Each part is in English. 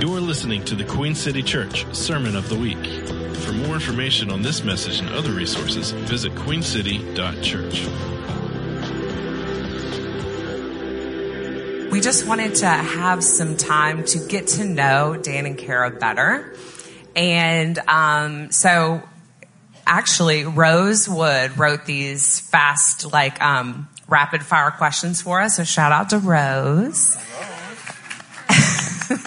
You're listening to the Queen City Church Sermon of the Week. For more information on this message and other resources, visit queencity.church. We just wanted to have some time to get to know Dan and Kara better. And um, so actually, Rose Wood wrote these fast, like um, rapid fire questions for us. So shout out to Rose.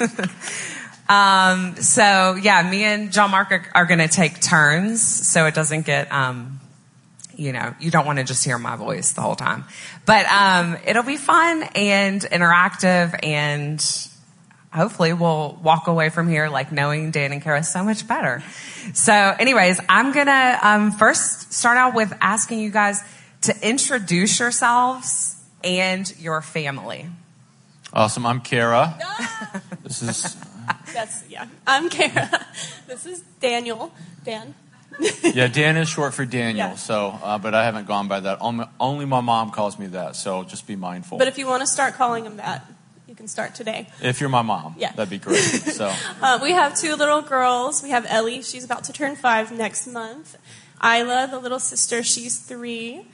um, so yeah, me and John Mark are, are going to take turns so it doesn't get, um, you know, you don't want to just hear my voice the whole time. But um, it'll be fun and interactive, and hopefully we'll walk away from here like knowing Dan and Kara so much better. So, anyways, I'm gonna um, first start out with asking you guys to introduce yourselves and your family. Awesome. I'm Kara. this is That's yeah. I'm Kara. This is Daniel. Dan. yeah. Dan is short for Daniel. Yeah. So, uh, but I haven't gone by that. Only, my mom calls me that. So just be mindful. But if you want to start calling him that, you can start today. if you're my mom, Yeah. that'd be great. So Uh, we have two little girls. We have Ellie. She's about to turn five next month. Isla, the little sister, she's three.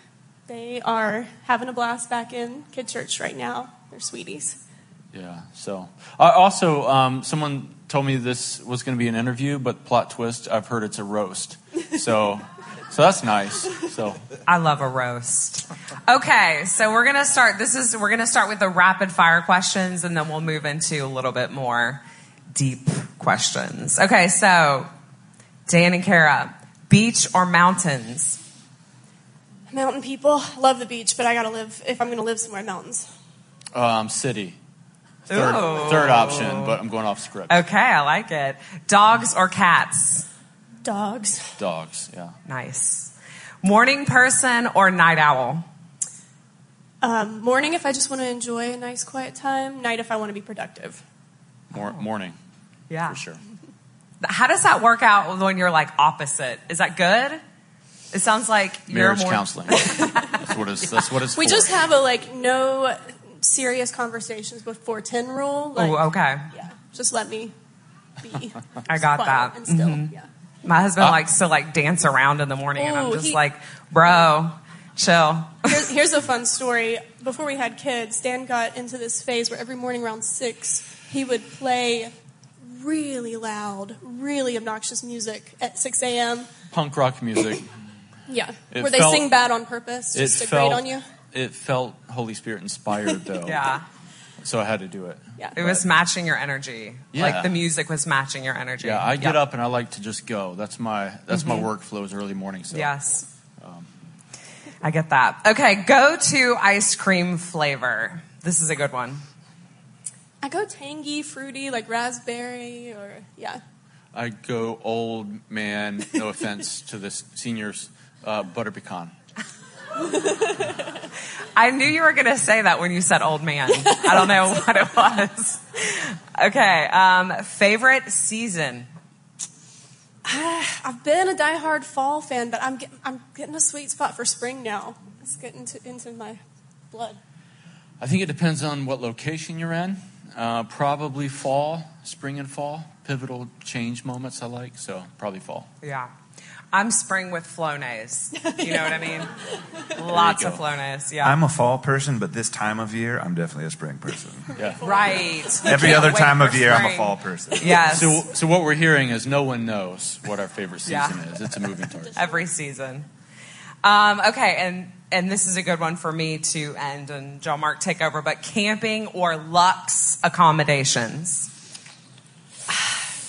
They are having a blast back in kid church right now. They're sweeties. Yeah. So uh, also, um, someone told me this was going to be an interview, but plot twist, I've heard it's a roast. So, so that's nice. So I love a roast. Okay, so we're gonna start. This is we're gonna start with the rapid fire questions, and then we'll move into a little bit more deep questions. Okay, so Dan and Kara, beach or mountains? Mountain people love the beach, but I gotta live if I'm gonna live somewhere mountains. um, city. Third, Ooh. third option, but I'm going off script. Okay, I like it. Dogs or cats? Dogs. Dogs. Yeah. Nice. Morning person or night owl? Um, morning if I just want to enjoy a nice quiet time. Night if I want to be productive. Mor- morning Yeah. for sure. How does that work out when you're like opposite? Is that good? It sounds like you're Marriage more. counseling. that's what it's. That's what it's. We for. just have a like no serious conversations before ten rule. Like, Ooh, okay. Yeah, just let me be. I got quiet that. And still, Mhm. yeah. My husband Uh, likes to like dance around in the morning, and I'm just he- like, bro, chill. Here's, here's a fun story. Before we had kids, Dan got into this phase where every morning around six, he would play really loud, really obnoxious music at 6 a.m. punk rock music. Yeah, It where they felt- sing bad on purpose just to felt. grate on you. It felt Holy Spirit inspired though. Yeah, So I had to do it. Yeah. it was matching your energy. Yeah. Like the music was matching your energy. Yeah, I get Yep. up and I like to just go. That's my that's Mm-hmm. my workflow is early morning. So Yes. I get that. Okay, go to ice cream flavor. This is a good one. I go tangy, fruity, like raspberry, or yeah. I go old man. No offense to the seniors, uh, butter pecan. I knew you were going to say that when you said old man. I don't know what it was. Okay, um, favorite season. I've been a diehard fall fan, but I'm get, I'm getting a sweet spot for spring now. It's getting to, into my blood. I think it depends on what location you're in. Uh, probably fall, spring and fall, pivotal change moments I like. So probably fall. Yeah. I'm spring with Flonase. You know what I mean? Lots of go. Flonase. Yeah. I'm a fall person, but this time of year, I'm definitely a spring person. Yeah. right. Every other time of year, I'm a fall person. Yes. So so what we're hearing is no one knows what our favorite season Yeah. is. It's a moving target. Every season. Um, okay, and and this is a good one for me to end and John Mark take over. But camping or Lux accommodations.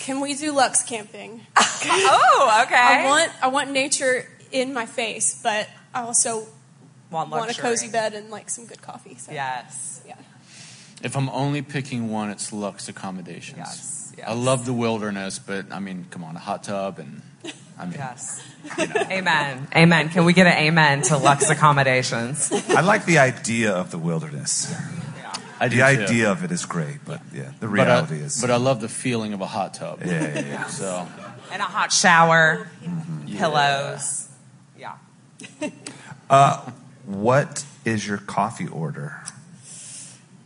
Can we do Lux camping? Oh, okay. I want I want nature in my face, but I also want, want a cozy bed and like some good coffee. So. Yes. Yeah. If I'm only picking one, it's Lux accommodations. Yes, yes. I love the wilderness, but I mean, come on, a hot tub and I mean, Yes. Amen. Amen. Can we get an amen to Lux accommodations? I like the idea of the wilderness. I do The too. idea of it is great, but yeah, the But I, reality is. but I love the feeling of a hot tub. yeah, yeah, yeah. So And a hot shower, pillows. Yeah. What is your coffee order?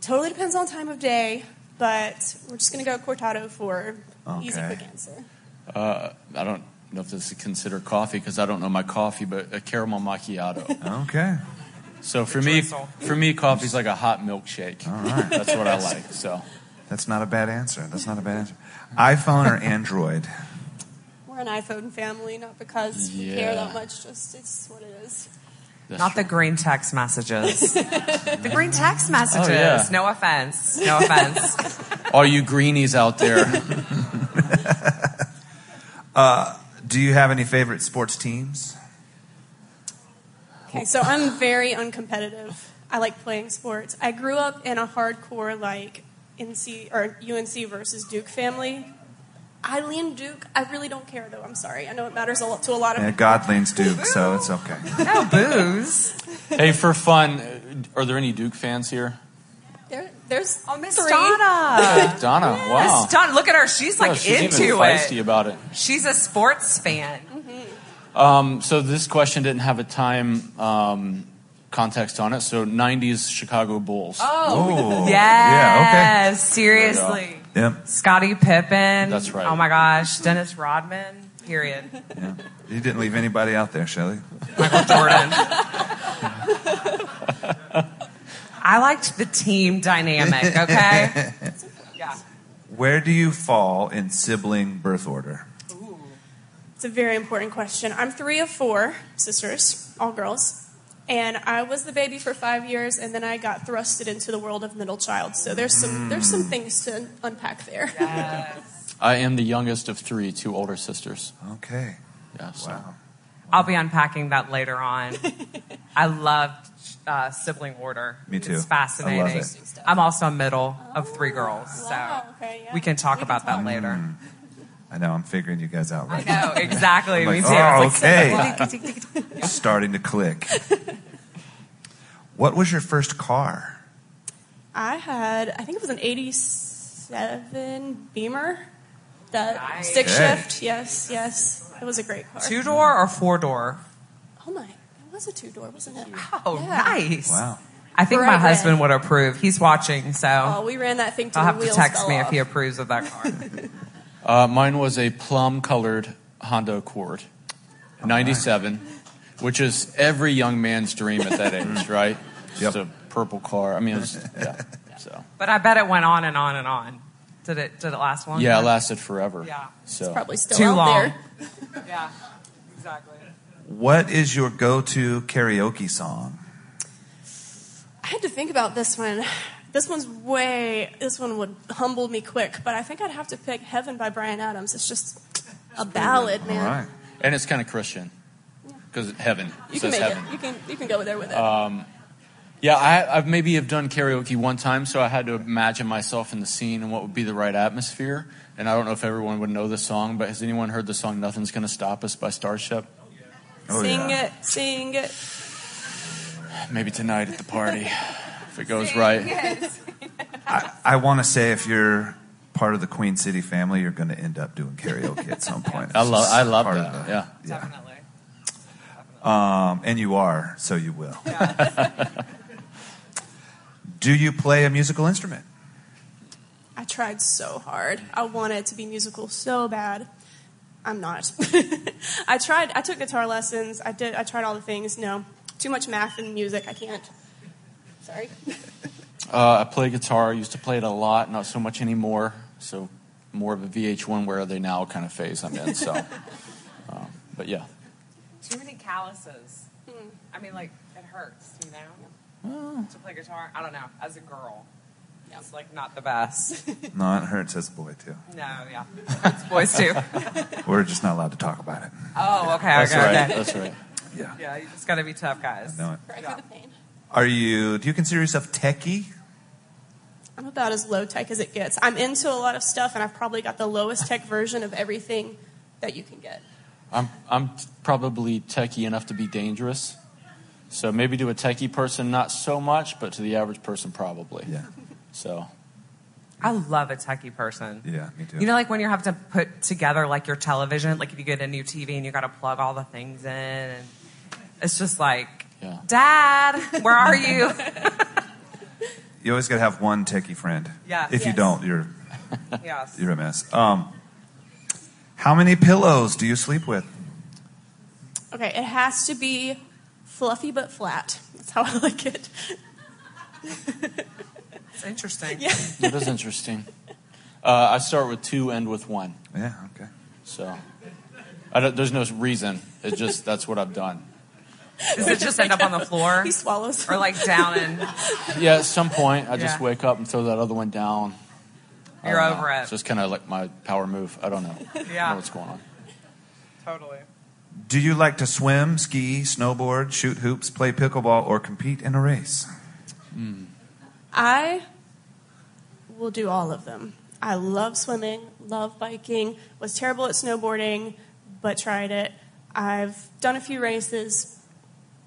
Totally depends on time of day, but we're just going to go cortado for easy, quick answer. Uh, I don't know if this is considered coffee because I don't know my coffee, but a caramel macchiato. Okay. So for me, for me, coffee's like a hot milkshake. All right. That's what I like. So That's not a bad answer. That's not a bad answer. iPhone or Android? We're an iPhone family, not because we care that much, just it's what it is. that's Not the green text messages. the green text messages. Oh, yeah. No offense. No offense. all you greenies out there. Uh, do you have any favorite sports teams? Okay, so I'm very uncompetitive. I like playing sports. I grew up in a hardcore like NC or UNC versus Duke family. I lean Duke. I really don't care though. I'm sorry. I know it matters a lot to a lot of Yeah, people. God leans Duke, so it's okay. No booze. hey, for fun, uh, are there any Duke fans here? There, there's Oh, Miss three. Donna. Donna, wow. Miss Donna. Look at her. She's like Yeah, she's into even feisty it. about it. She's a sports fan. Um, so this question didn't have a time um, context on it. So 90s Chicago Bulls. Oh. Yes. Yeah, Okay. Seriously. okay. Yep. Scottie Pippen. That's right. Oh my gosh. Dennis Rodman. Period. Yeah. You didn't leave anybody out there, Shelly. Michael Jordan. I liked the team dynamic, okay? Yeah. Where do you fall in sibling birth order? It's a very important question. I'm three of four sisters, all girls. And I was the baby for five years, and then I got thrusted into the world of middle child. So there's some there's some things to unpack there. I am the youngest of three, two older sisters. Okay. Yeah, so. Wow. I'll be unpacking that later on. I loved uh, sibling order. Me too. It's I fascinating. love it. I'm also a middle of three girls, so Wow, okay, yeah. we can talk We can about that talk. later. I know. I'm figuring you guys out I right now. know exactly. I'm Me too. oh, like- okay. Starting to click. What was your first car? I had, I think it was an 87 Beamer. That Nice. stick Okay. shift. Yes, yes. It was a great car. Two door or four door? Oh my, it was a two door, wasn't it? Oh, Yeah. nice. Wow. I think Bright my husband red. would approve. He's watching, so Oh, we ran that thing till I'll the have to text me off. if he approves of that car. Uh, mine was a plum colored Honda Accord, 97, which is every young man's dream at that age, right? Just Yep. a purple car. I mean, it was, yeah. So, but I bet it went on and on and on. Did it? Did it last long? yeah, it lasted forever. Yeah. So, Probably still Too out long. there. Yeah. Exactly. What is your go-to karaoke song? I had to think about this one. This one's way. This one would humble me quick, but I think I'd have to pick "Heaven" by Bryan Adams. It's just a ballad, man. right. and it's kind of Christian because heaven You says heaven. it. You can you can go there with it. Um, yeah, I, I've maybe have done karaoke one time, so I had to imagine myself in the scene and what would be the right atmosphere. And I don't know if everyone would know the song, but has anyone heard the song "Nothing's Gonna Stop Us" by Starship? Oh, sing yeah. it, sing it. Maybe tonight at the party, if it goes right. I, I want to say if you're part of the Queen City family, you're going to end up doing karaoke at some point. I It's love, I love that. of the- yeah. Definitely. Um, and you are, so you will. Do you play a musical instrument? I tried so hard. I wanted to be musical so bad. I'm not. I tried. I took guitar lessons. I did. I tried all the things. No, too much math and music. I can't. Sorry. Uh, I play guitar. I used to play it a lot, not so much anymore. So more of a VH1 where are they now kind of phase I'm in. So, um, but yeah. Too many calluses. I mean, like it hurts, you know, to play guitar. I don't know. As a girl, it's like not the best. No, it hurts as a boy too. no, yeah, it hurts boys too. We're just not allowed to talk about it. Oh, okay, That's okay, right. okay. That's right. Yeah. Yeah, you just got to be tough, guys. No. Right Yeah. the pain. Are you? Do you consider yourself techie? I'm about as low tech as it gets. I'm into a lot of stuff, and I've probably got the lowest tech version of everything that you can get. I'm, I'm probably techie enough to be dangerous. So maybe to a techie person, not so much, but to the average person, probably. Yeah. So I love a techie person. Yeah, me too. You know, like when you have to put together like your television, like if you get a new TV and you got to plug all the things in, and it's just like, Yeah. Dad, where are you? You always got to have one techie friend. Yes. If you don't, you're Yes. you're a mess. Um, how many pillows do you sleep with? Okay, it has to be fluffy but flat. That's how I like it. It's interesting. Yeah. That is interesting. Uh, I start with two, end with one. Yeah. Okay. So I don't, there's no reason. It's just that's what I've done. Does it just end up on the floor? He swallows. Or like down and Yeah, at some point I just Yeah. wake up and throw that other one down. I you're don't know. over it? It's just kind of like my power move. I don't know. I don't Yeah. know what's going on. Totally. Do you like to swim, ski, snowboard, shoot hoops, play pickleball, or compete in a race? Hmm. I will do all of them. I love swimming, love biking, was terrible at snowboarding, but tried it. I've done a few races,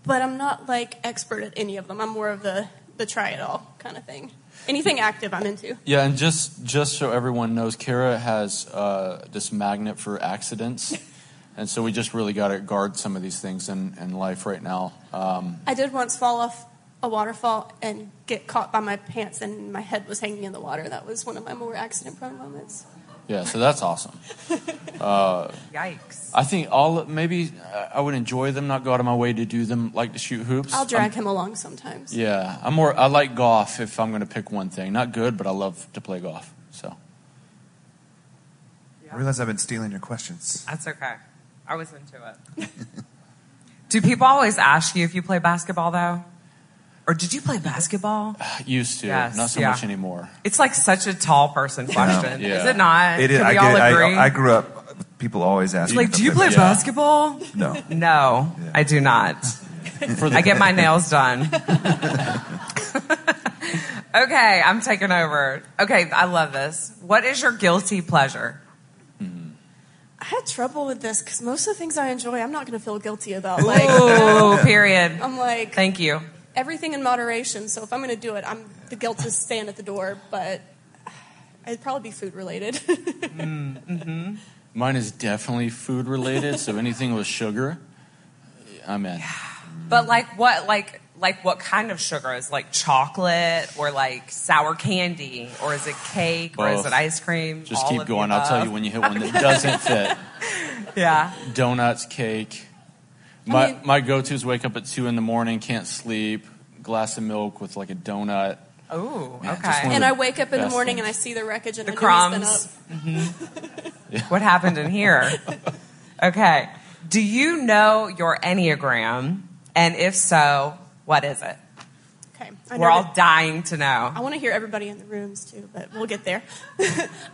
but I'm not like expert at any of them. I'm more of the, the try it all kind of thing. Anything active, I'm into. Yeah, and just just so everyone knows, Kara has uh, this magnet for accidents, and so we just really got to guard some of these things in, in life right now. Um, I did once fall off a waterfall and get caught by my pants, and my head was hanging in the water. That was one of my more accident prone moments. Yeah, so that's awesome. Yikes. I think all maybe uh, I would enjoy them, not go out of my way to do them, like to shoot hoops. I'll drag I'm- him along sometimes. yeah, I'm more. I like golf if I'm going to pick one thing. Not good, but I love to play golf. So I realize I've been stealing your questions. That's okay. I was into it. Do people always ask you if you play basketball though? Or did you play basketball? used to, Yes, not so yeah. much anymore. It's like such a tall person question. Yeah. Is it not? It is. Can I we get. all it. agree? I, I grew up. People always ask. It's me like, do you play Yeah. basketball? No. No, Yeah. I do not. For the, I get my nails done. okay, I'm taking over. Okay, I love this. What is your guilty pleasure? I had trouble with this because most of the things I enjoy, I'm not going to feel guilty about. Like, Ooh, period. I'm like Thank you. Everything in moderation. So if I'm going to do it, I'm the guilt is staying at the door. But it'd probably be food related. Mm-hmm. mine is definitely food related. so anything with sugar, I'm in. But like what like like what kind of sugar is like chocolate or like sour candy or is it cake or is it ice cream? Just All keep going. I'll tell you when you hit one that doesn't fit. Yeah. Donuts, cake. My mean- my go to is wake up at two in the morning, can't sleep, glass of milk with like a donut. Ooh, Man, just okay. and I wake up in the morning things. and I see the wreckage and The I know he's been crumbs. Mm-hmm. What happened in here? Okay. Do you know your Enneagram? And if so, what is it? Okay, I We're all dying to know. I want to hear everybody in the rooms too, but we'll get there.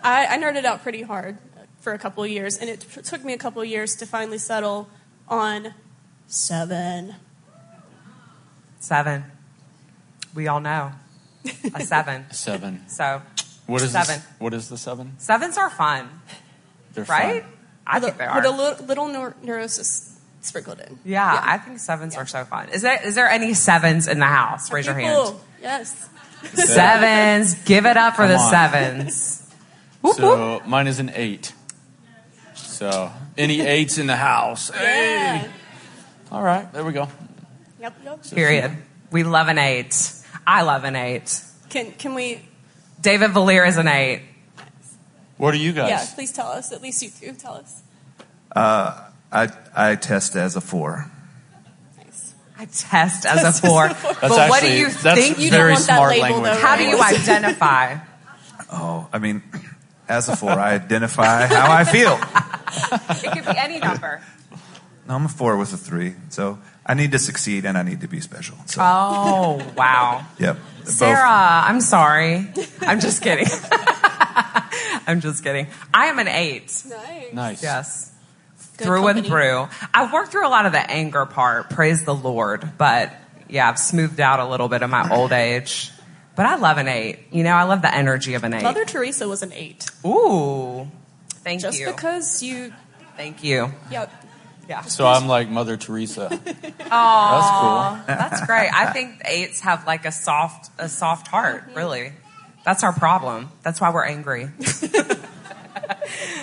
I, I nerded out pretty hard for a couple of years, and it t- took me a couple of years to finally settle on seven. Seven. We all know. A seven. a Seven. So What is Seven. This? What is the seven? sevens are fun, They're right? fun. I with think a, they are. With a little, little neur- neurosis sprinkled in. Yeah, I think sevens are so fun. Is there is there any sevens in the house? Raise your hand. Yes. Sevens. Give it up for the on. sevens. Whoop, whoop. So mine is an eight. So any eights in the house? Yeah. Hey. All right, there we go. Yep, yep. Period. We love an eight. I love an eight. Can, can we, David Valier is an eight. What are you guys? yeah, please tell us. At least you two tell us. Uh, I I test as a four. Nice. I test as a four. but That's what do you that's think? You don't very want that label, language. though, How do you identify? Oh, I mean, as a four, I identify how I feel. It could be any number. No, I'm a four with a three, so I need to succeed and I need to be special. So, Oh wow. yep. Sarah, I'm sorry. I'm just kidding. I'm just kidding. I am an eight. Nice. Nice. Yes. Good through and through. I've worked through a lot of the anger part, praise the Lord, but yeah, I've smoothed out a little bit in my old age. But I love an eight. You know, I love the energy of an eight. Mother Teresa was an eight. Ooh. Thank Just you. Just because you, Thank you. yep. Yeah. So I'm like Mother Teresa. Aw, That's That's great. I think eights have like a soft, a soft heart. Mm-hmm. Really, that's our problem. That's why we're angry.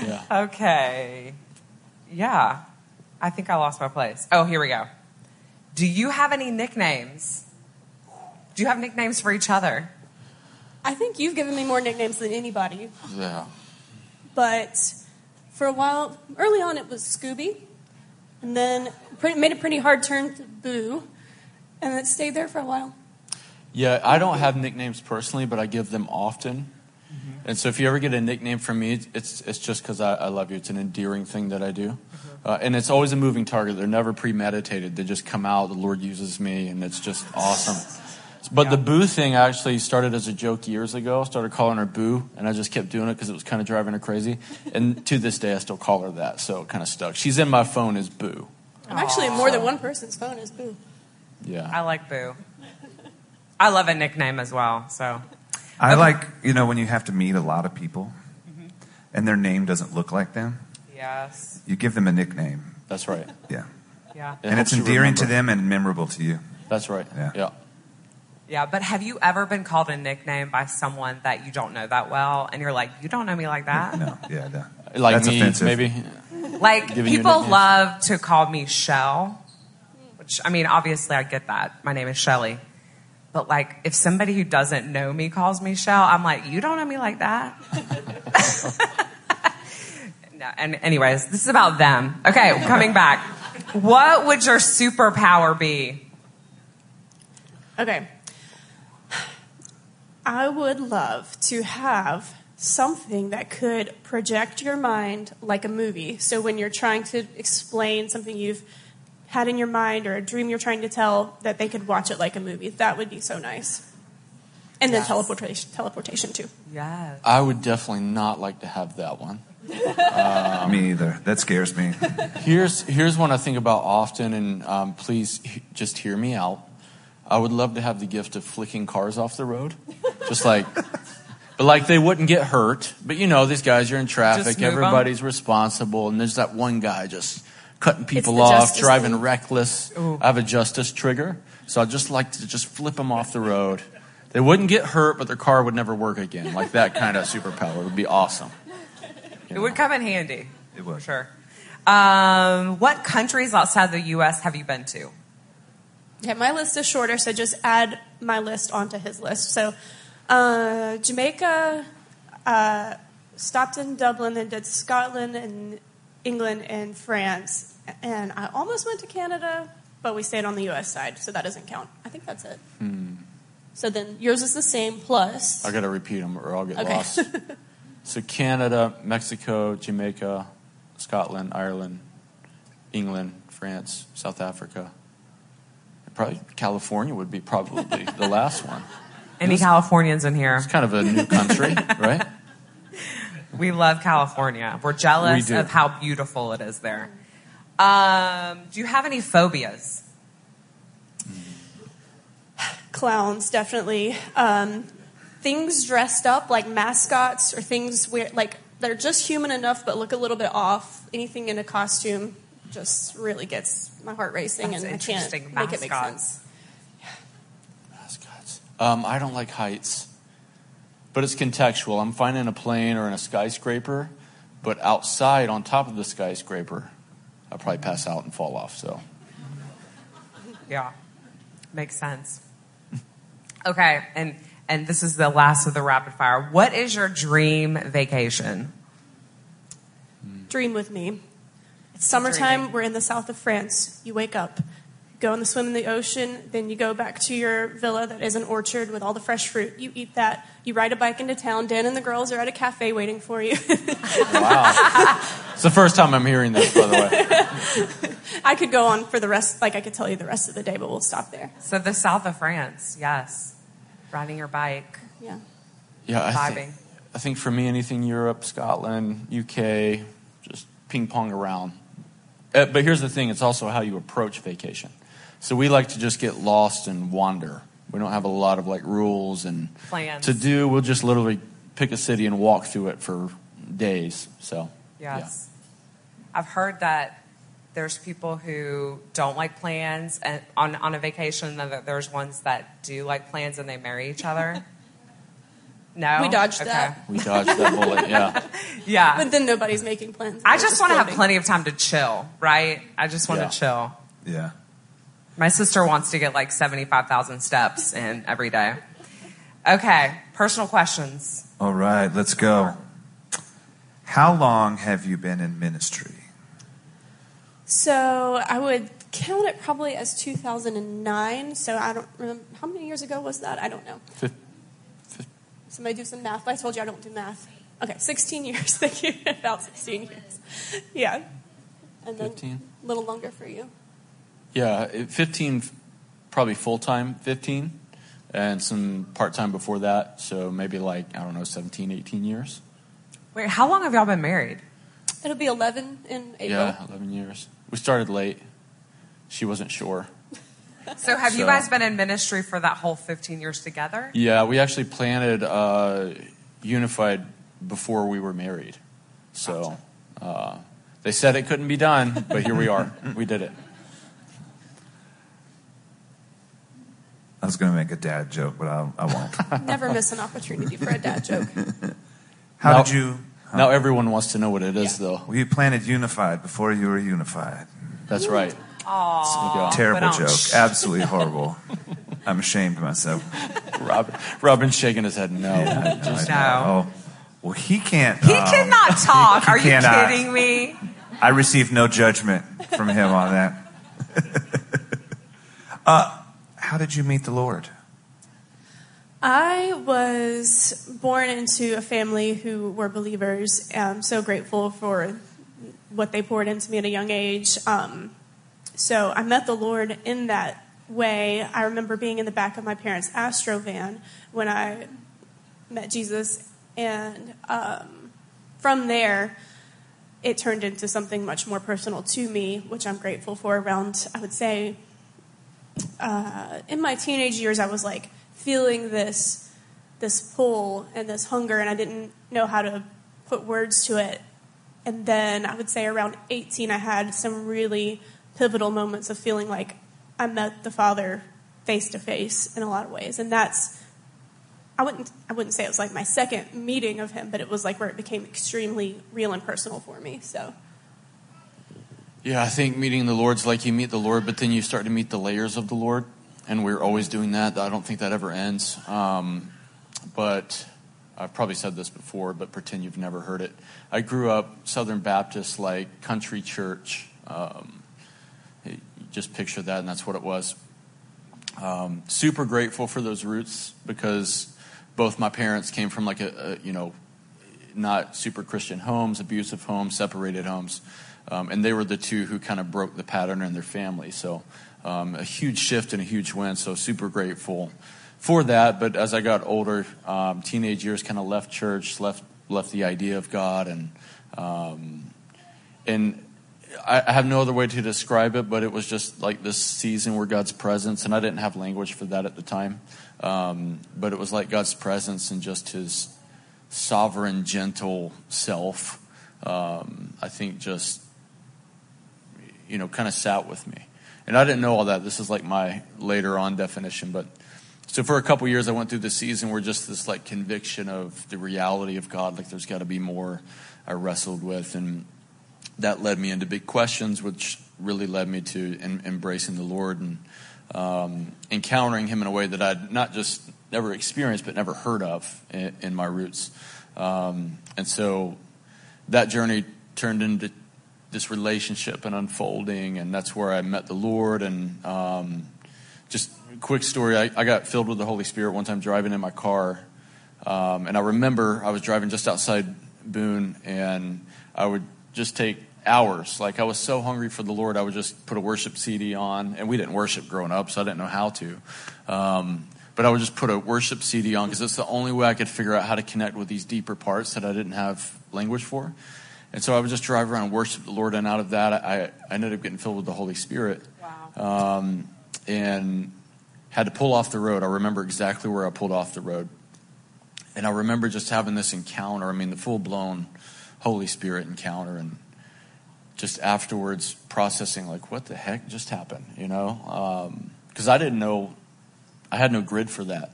Yeah. Okay. Yeah. I think I lost my place. Oh, here we go. Do you have any nicknames? Do you have nicknames for each other? I think you've given me more nicknames than anybody. Yeah. But for a while, early on, it was Scooby, and then pretty, made a pretty hard turn to Boo, and it stayed there for a while. Yeah, I don't have nicknames personally, but I give them often. And so if you ever get a nickname from me, it's, it's just because I, I love you. It's an endearing thing that I do. Uh, and it's always a moving target. They're never premeditated. They just come out. The Lord uses me, and it's just awesome. But the boo thing actually started as a joke years ago. I Started calling her boo, and I just kept doing it because it was kind of driving her crazy. And to this day, I still call her that, so it kind of stuck. She's in my phone as boo. I'm actually in more than one person's phone is Boo. Yeah. I like Boo. I love a nickname as well. So I like, you know, when you have to meet a lot of people mm-hmm. and their name doesn't look like them, yes, you give them a nickname. That's right. Yeah. yeah, It and it's endearing to them and memorable to you. That's right. Yeah. yeah. Yeah. But have you ever been called a nickname by someone that you don't know that well, and you're like, you don't know me like that? No, yeah, no. Like That's me, offensive. maybe. Like people love to call me Shell, which I mean, obviously I get that. My name is Shelly. But like if somebody who doesn't know me calls me Shell, I'm like, you don't know me like that. no, and anyways, this is about them. Okay, coming back. What would your superpower be? Okay. I would love to have something that could project your mind like a movie. So when you're trying to explain something you've had in your mind or a dream you're trying to tell, that they could watch it like a movie. That would be so nice. And then teleportation, teleportation too. Yes. I would definitely not like to have that one. me either. That scares me. Here's here's one I think about often, and um, please h- just hear me out. I would love to have the gift of flicking cars off the road, just like, but like they wouldn't get hurt. But you know, these guys are in traffic. Just move 'em. Everybody's responsible, and there's that one guy just cutting people off, driving league. reckless. Ooh. I have a justice trigger, so I'd just like to just flip them off the road. They wouldn't get hurt, but their car would never work again. Like that kind of superpower would be awesome. It would come in handy. It would. Sure. Um, what countries outside the U.S. have you been to? Yeah, my list is shorter, so just add my list onto his list. So, uh, Jamaica, uh, stopped in Dublin, then did Scotland and England and France, and I almost went to Canada, but we stayed on the U.S. side, so that doesn't count. I think that's it. So then yours is the same plus. I got to repeat them or I'll get Okay. lost. so Canada, Mexico, Jamaica, Scotland, Ireland, England, France, South Africa. Probably California would be probably the last one. Any Californians in here? It's kind of a new country, right? We love California. We're jealous We of how beautiful it is there. Um, do you have any phobias? Clowns, definitely. Um, things dressed up like mascots or things where, like, they're just human enough but look a little bit off. Anything in a costume just really gets my heart racing That's and I can't interesting. make it make Mascots. sense. Mascots. Um, I don't like heights, but it's contextual. I'm fine in a plane or in a skyscraper, but outside on top of the skyscraper, I'll probably pass out and fall off. So Yeah, makes sense. Okay, and and this is the last of the rapid fire. What is your dream vacation? Dream with me. It's summertime. We're in the south of France. You wake up, go in the swim in the ocean, then you go back to your villa that is an orchard with all the fresh fruit. You eat that. You ride a bike into town. Dan and the girls are at a cafe waiting for you. wow, it's the first time I'm hearing this, by the way. I could go on for the rest, like I could tell you the rest of the day, but we'll stop there. So the south of France, yes, riding your bike. Yeah. Yeah, I Vibing. think, I think for me, anything Europe, Scotland, UK, just ping pong around. Uh, but here's the thing it's also how you approach vacation. So we like to just get lost and wander. We don't have a lot of like rules and Plans. to do. We'll just literally pick a city and walk through it for days. So, Yes. I've heard that there's people who don't like plans and on, on a vacation, and that there's ones that do like plans and they marry each other. No? We dodged Okay. that. We dodged that bullet. Yeah. Yeah. But then nobody's making plans. I just want to have plenty of time to chill, right? I just want Yeah. to chill. Yeah. My sister wants to get like 75,000 steps in every day. Okay, personal questions. All right, let's go. How long have you been in ministry? So I would count it probably as 2009. So I don't remember how many years ago was that. I don't know. Fif- Somebody do some math. I told you I don't do math. Okay, 16 years. Thank you. About 16 years. Yeah. And then 15. a little longer for you. Yeah, 15, probably full time 15, and some part time before that. So maybe like, I don't know, 17, 18 years. Wait, how long have y'all been married? It'll be 11 in April. Yeah, 11 years. We started late. She wasn't sure. So have you guys been in ministry for that whole 15 years together? Yeah, we actually planted uh, Unified before we were married. So uh, they said it couldn't be done, but here we are. we did it. I was going to make a dad joke, but I, I won't. Never miss an opportunity for a dad joke. How Now- did you? Now everyone wants to know what it is, though. Well, you planted unified before you were unified. That's right. Aww. Terrible but, um, joke. Absolutely horrible. I'm ashamed of myself. Robin, Robin's shaking his head no. Just- No. Oh, well, he can't. He um, cannot talk. he Are you kidding me? I received no judgment from him on that. uh, how did you meet the Lord? I was born into a family who were believers. I'm so grateful for what they poured into me at a young age. Um, so I met the Lord in that way. I remember being in the back of my parents' Astro van when I met Jesus, and um, from there, it turned into something much more personal to me, which I'm grateful for. Around, I would say, uh, in my teenage years, I was like feeling this this pull and this hunger, and I didn't know how to put words to it. And then I would say around 18, I had some really pivotal moments of feeling like I met the Father face to face in a lot of ways, and that's I wouldn't I wouldn't say it was like my second meeting of Him, but it was like where it became extremely real and personal for me. So. Yeah, I think meeting the Lord's like you meet the Lord, but then you start to meet the layers of the Lord, and we're always doing that. I don't think that ever ends. Um, but I've probably said this before, but pretend you've never heard it. I grew up Southern Baptist, like country church. Um, just picture that, and that's what it was. Um, super grateful for those roots because both my parents came from like a, a you know not super Christian homes, abusive homes, separated homes. Um, and they were the two who kind of broke the pattern in their family. So um, a huge shift and a huge win. So super grateful for that. But as I got older, um, teenage years, kind of left church, left left the idea of God, and um, and I, have no other way to describe it. But it was just like this season where God's presence, and I didn't have language for that at the time. Um, but it was like God's presence and just His sovereign, gentle self, um, I think just, you know, kind of sat with me. And I didn't know all that. This is like my later on definition. But so for a couple years, I went through this season where just this like conviction of the reality of God, like there's got to be more I wrestled with. And that led me into big questions, which really led me to em- embracing the Lord and um, encountering Him in a way that I'd not just never experienced, but never heard of in, in my roots. Um, and so that journey turned into this relationship and unfolding, and that's where I met the Lord. And um, just quick story I, I got filled with the Holy Spirit one time driving in my car. Um, and I remember I was driving just outside Boone, and I would just take hours. Like I was so hungry for the Lord, I would just put a worship CD on, and we didn't worship growing up, so I didn't know how to. Um, but I would just put a worship CD on because it's the only way I could figure out how to connect with these deeper parts that I didn't have language for. And so I would just drive around and worship the Lord, and out of that, I, I ended up getting filled with the Holy Spirit. Wow. Um, and had to pull off the road. I remember exactly where I pulled off the road. And I remember just having this encounter. I mean, the full blown Holy Spirit encounter, and just afterwards processing, like, what the heck just happened, you know? Because I didn't know, I had no grid for that.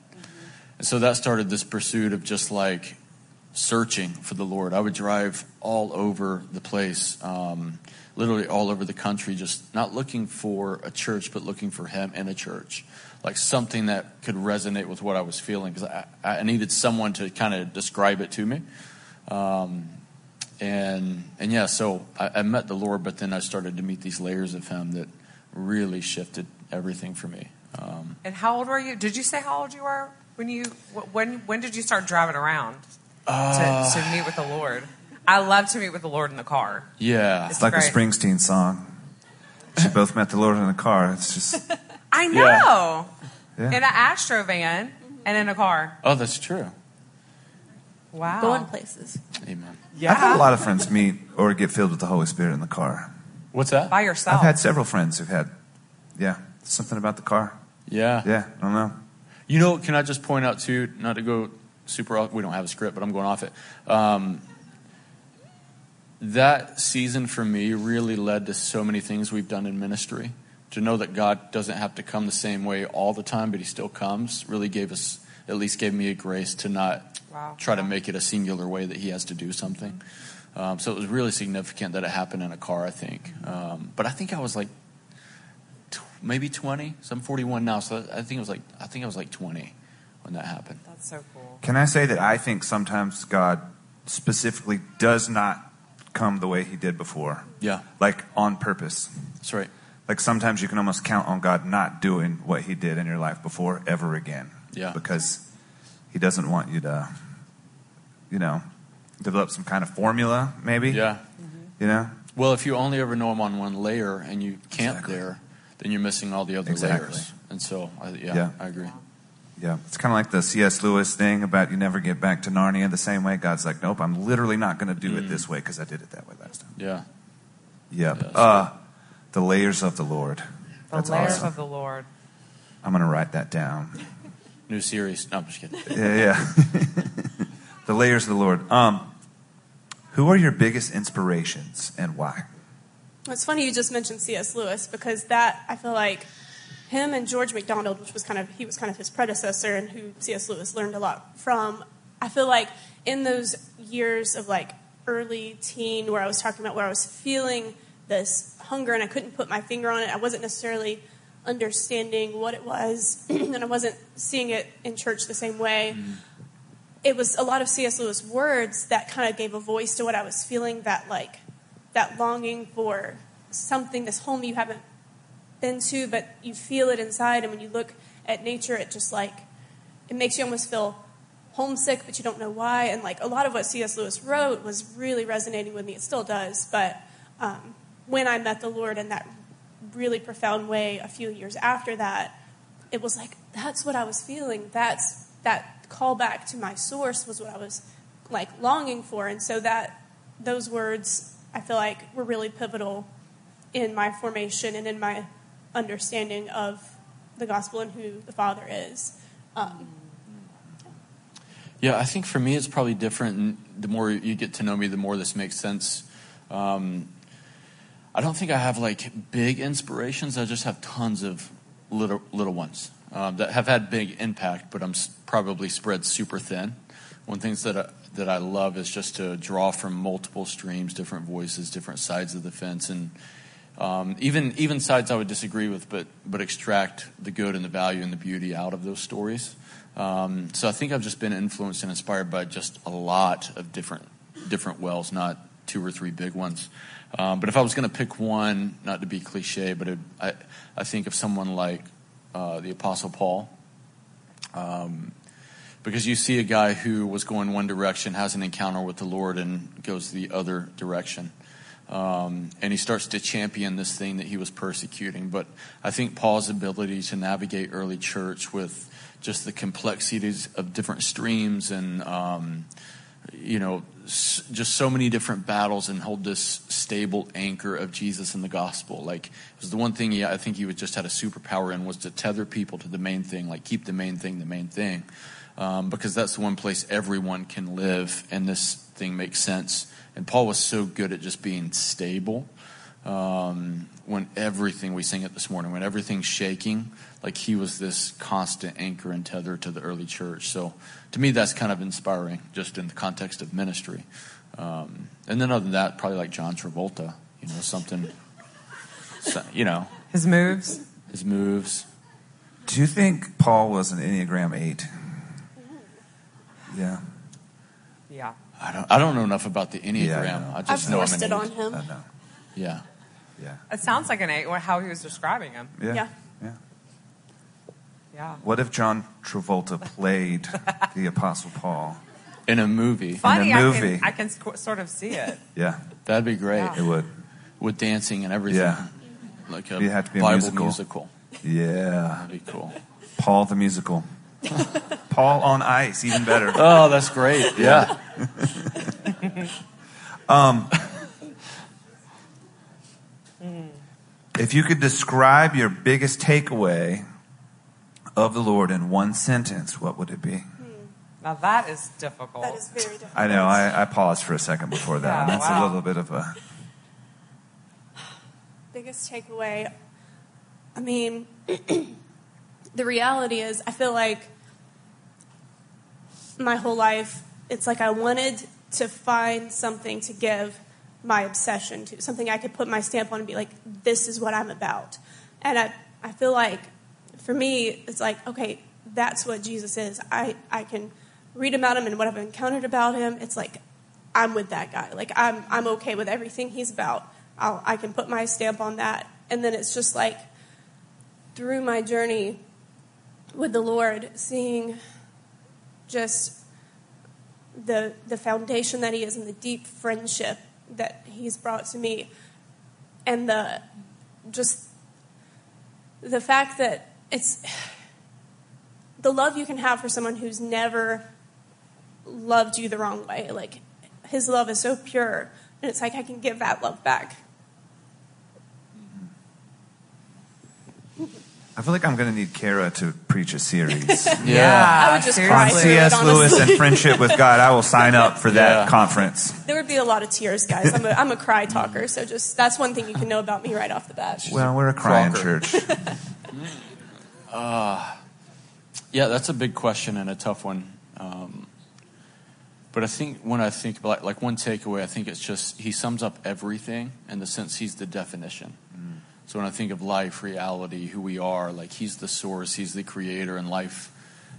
And so that started this pursuit of just like searching for the Lord. I would drive all over the place, um, literally all over the country, just not looking for a church, but looking for Him in a church, like something that could resonate with what I was feeling, because I, I needed someone to kind of describe it to me. Um, and and yeah, so I, I met the Lord, but then I started to meet these layers of Him that really shifted everything for me. Um, And how old were you? Did you say how old you were when you when when did you start driving around to, to meet with the Lord? I love to meet with the Lord in the car. yeah, It's like Great. a Springsteen song. She both met the Lord in a car. It's just I know. Yeah. In an Astro van and in a car. oh, that's true. Wow. Going places. Amen. Yeah. I've had a lot of friends meet or get filled with the Holy Spirit in the car. What's that? by yourself. I've had several friends who've had, yeah, something about the car. Yeah. Yeah, I don't know. You know, can I just point out too, not to go super off, we don't have a script, but I'm going off it. Um, that season for me really led to so many things we've done in ministry. To know that God doesn't have to come the same way all the time, but He still comes, really gave us, at least gave me a grace to not Wow. try to make it a singular way that He has to do something. Um, so it was really significant that it happened in a car, I think. Um, but I think I was like tw- maybe 20. So I'm 41 now, so I think it was like I think I was like 20 when that happened. That's so cool. Can I say that I think sometimes God specifically does not come the way he did before, Yeah, like on purpose? that's right. Like sometimes you can almost count on God not doing what he did in your life before ever again. Yeah. Because he doesn't want you to, you know, develop some kind of formula, maybe. Yeah. You know? Well, if you only ever know them on one layer and you camp Exactly. there, then you're missing all the other Exactly. layers. And so, I, yeah, Yeah. I agree. Yeah. It's kind of like the C.S. Lewis thing about you never get back to Narnia the same way. God's like, nope, I'm literally not going to do it this way because I did it that way last time. Yeah. Yep. Yeah, uh, the layers of the Lord. The That's layers awesome. of the Lord. I'm going to write that down. New series. No, I'm just kidding. Yeah, yeah. the layers of the Lord. Um, who are your biggest inspirations and why? It's funny you just mentioned C.S. Lewis because that I feel like him and George MacDonald, which was kind of he was kind of his predecessor and who C.S. Lewis learned a lot from. I feel like in those years of like early teen where I was talking about where I was feeling this hunger and I couldn't put my finger on it. I wasn't necessarily understanding what it was and I wasn't seeing it in church the same way it was a lot of C.S. Lewis words that kind of gave a voice to what I was feeling that like that longing for something this home you haven't been to but you feel it inside and when you look at nature it just like it makes you almost feel homesick but you don't know why and like a lot of what C.S. Lewis wrote was really resonating with me it still does but um, when I met the Lord in that really profound way a few years after that it was like that's what I was feeling. That's that call back to my source was what I was like longing for, and so that those words I feel like were really pivotal in my formation and in my understanding of the gospel and who the Father is. Um, Yeah, I think for me it's probably different. The more you get to know me, the more this makes sense. Um, I don't think I have like big inspirations. I just have tons of little little ones um, that have had big impact, but I'm probably spread super thin. One things that I, that I love is just to draw from multiple streams, different voices, different sides of the fence, and um, even even sides I would disagree with, but but extract the good and the value and the beauty out of those stories. Um, so I think I've just been influenced and inspired by just a lot of different different wells, not two or three big ones. Um, but if I was going to pick one, not to be cliche, but it, I I think of someone like uh, the Apostle Paul. Um, because you see a guy who was going one direction, has an encounter with the Lord, and goes the other direction. Um, and he starts to champion this thing that he was persecuting. But I think Paul's ability to navigate early church with just the complexities of different streams and, um, you know, just so many different battles and hold this stable anchor of Jesus and the gospel. Like, it was the one thing he, I think he just had a superpower in was to tether people to the main thing, like keep the main thing the main thing. Um, because that's the one place everyone can live and this thing makes sense. And Paul was so good at just being stable Um, when everything we sing it this morning, when everything's shaking, like he was this constant anchor and tether to the early church. So to me, that's kind of inspiring, just in the context of ministry. Um, and then other than that, probably like John Travolta, you know, something, so- you know, His moves. his moves. Do you think Paul was an Enneagram 8? Yeah. Yeah. I don't, I don't know enough about the Enneagram. Yeah, I know. I just I've know I'm forced an it eight. on him. I know. Yeah. Yeah. It sounds like an eight, how he was describing him. Yeah. Yeah. Yeah. Yeah. What if John Travolta played the Apostle Paul? In a movie. Funny, In a movie. I can, I can squ- sort of see it. Yeah, That'd be great. Yeah. it would. With dancing and everything. Yeah. Like a It'd have to be a Bible musical. musical. Yeah. That'd be cool. Paul the musical. Paul on ice, even better. Oh, that's great. Yeah. Um, hmm. If you could describe your biggest takeaway of the Lord in one sentence, what would it be? Hmm. Now that is difficult. That is very difficult. I know, I, I paused for a second before that. and Yeah, that's a little bit of a. biggest takeaway i mean the reality is i feel like my whole life it's like i wanted to find something to give my obsession to something i could put my stamp on and be like this is what i'm about and i, I feel like for me it's like okay that's what jesus is i, I can read about him and what i've encountered about him it's like I'm with that guy. Like I'm I'm okay with everything he's about. I'll, I can put my stamp on that. And then it's just like through my journey with the Lord, seeing just the the foundation that he is and the deep friendship that he's brought to me, and the just the fact that it's the love you can have for someone who's never loved you the wrong way. Like his love is so pure, and it's like I can give that love back. I feel like I'm going to need Kara to preach a series. Yeah. I would just seriously. cry On C.S. it, Lewis and Friendship with God, I will sign up for that Yeah. conference. There would be a lot of tears, guys. I'm a, I'm a cry talker, so just that's one thing you can know about me right off the bat. Well, we're a crying Crocker. church. Yeah, that's a big question and a tough one. Um, but I think when I think about like one takeaway, I think it's just he sums up everything in the sense he's the definition. So when I think of life, reality, who we are, like he's the source, he's the creator, and life,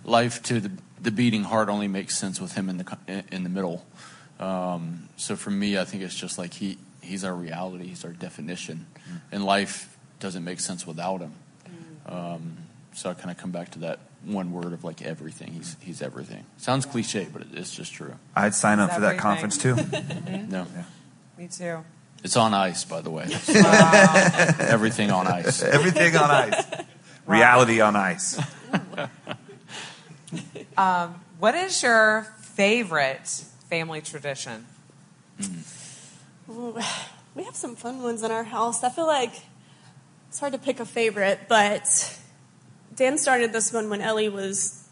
life to the, the beating heart only makes sense with him in the in the middle. Um, so for me, I think it's just like he he's our reality, he's our definition, and life doesn't make sense without him. Um, so I kind of come back to that one word of like everything. He's he's everything. Sounds cliche, but it's just true. I'd sign up for that conference too. No, Me too. it's on ice, by the way. Wow. everything on ice. Everything on ice. Reality on ice. Um, what is your favorite family tradition? Hmm. Ooh, we have some fun ones in our house. I feel like it's hard to pick a favorite, but Dan started this one when Ellie was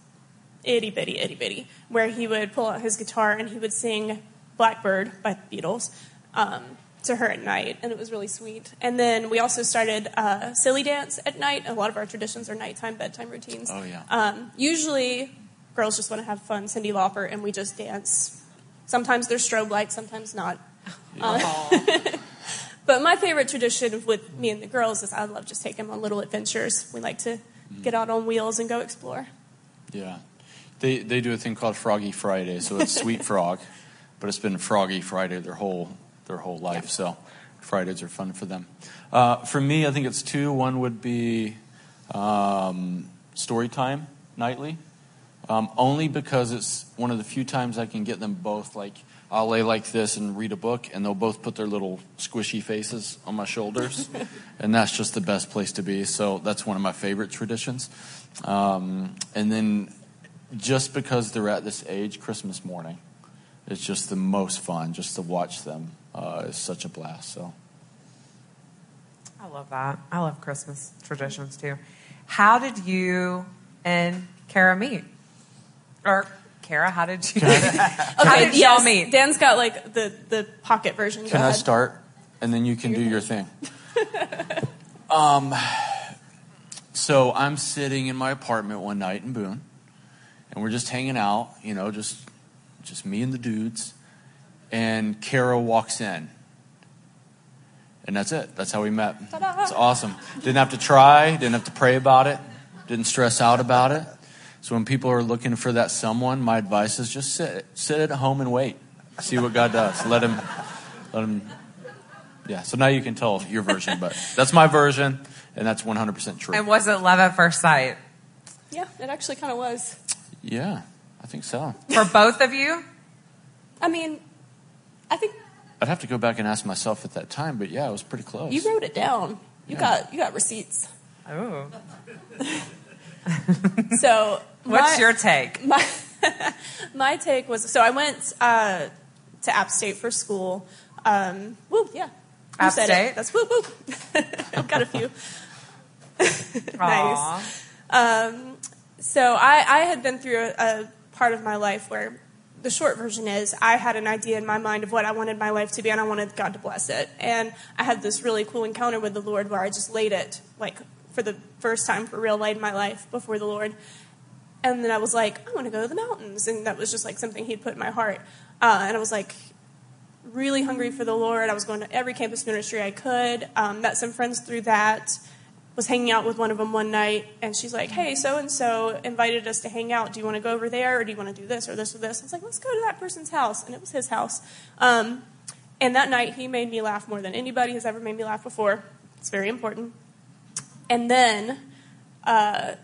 itty bitty, itty bitty, where he would pull out his guitar and he would sing Blackbird by the Beatles um, to her at night, and it was really sweet. And then we also started uh, Silly Dance at night. A lot of our traditions are nighttime, bedtime routines. Oh, yeah. Um, usually, girls just want to have fun, Cyndi Lauper, and we just dance. Sometimes there's strobe lights, sometimes not. But my favorite tradition with me and the girls is I love just taking them on little adventures. We like to get out on wheels and go explore. Yeah, they they do a thing called Froggy Friday, so it's Sweet Frog, but it's been Froggy Friday their whole their whole life. Yeah. So Fridays are fun for them. Uh, for me, I think it's two. One would be um, story time nightly, um, only because it's one of the few times I can get them both like. I'll lay like this and read a book, and they'll both put their little squishy faces on my shoulders, and that's just the best place to be. So that's one of my favorite traditions. Um, and then, just because they're at this age, Christmas morning, it's just the most fun. Just to watch them uh, is such a blast. So. I love that. I love Christmas traditions too. How did you and Kara meet? Or Kara, how did you? how did y'all yes, meet? Dan's got like the, the pocket version. Go Can I ahead. start? and then you can do your thing. um, so I'm sitting in my apartment one night in Boone, and we're just hanging out, you know, just just me and the dudes. And Kara walks in. And that's it. That's how we met. It's awesome. Didn't have to try, didn't have to pray about it, didn't stress out about it. So when people are looking for that someone, my advice is just sit sit at home and wait. See what God does. Let him let him Yeah, so now you can tell your version, but that's my version and that's 100% true. And was it love at first sight Yeah, it actually kind of was. Yeah, I think so. for both of you? I mean, I think I'd have to go back and ask myself at that time, but yeah, it was pretty close. you wrote it down. You Yeah. got you got receipts. Oh. So What's my- your take? my my take was so I went uh, to App State for school. Um, whoop, yeah. You App State? It. That's whoop whoop. I've got a few. nice. Um, so I, I had been through a, a part of my life where the short version is I had an idea in my mind of what I wanted my life to be, and I wanted God to bless it. And I had this really cool encounter with the Lord where I just laid it, like for the first time for real, laid my life before the Lord. And then I was like, I want to go to the mountains, and that was just like something He'd put in my heart. Uh, and I was like, really hungry for the Lord. I was going to every campus ministry I could. Um, met some friends through that. Was hanging out with one of them one night, and she's like, "Hey, so and so invited us to hang out. Do you want to go over there, or do you want to do this or this or this?" I was like, "Let's go to that person's house," and it was his house. Um, and that night, he made me laugh more than anybody has ever made me laugh before. It's very important. And then uh,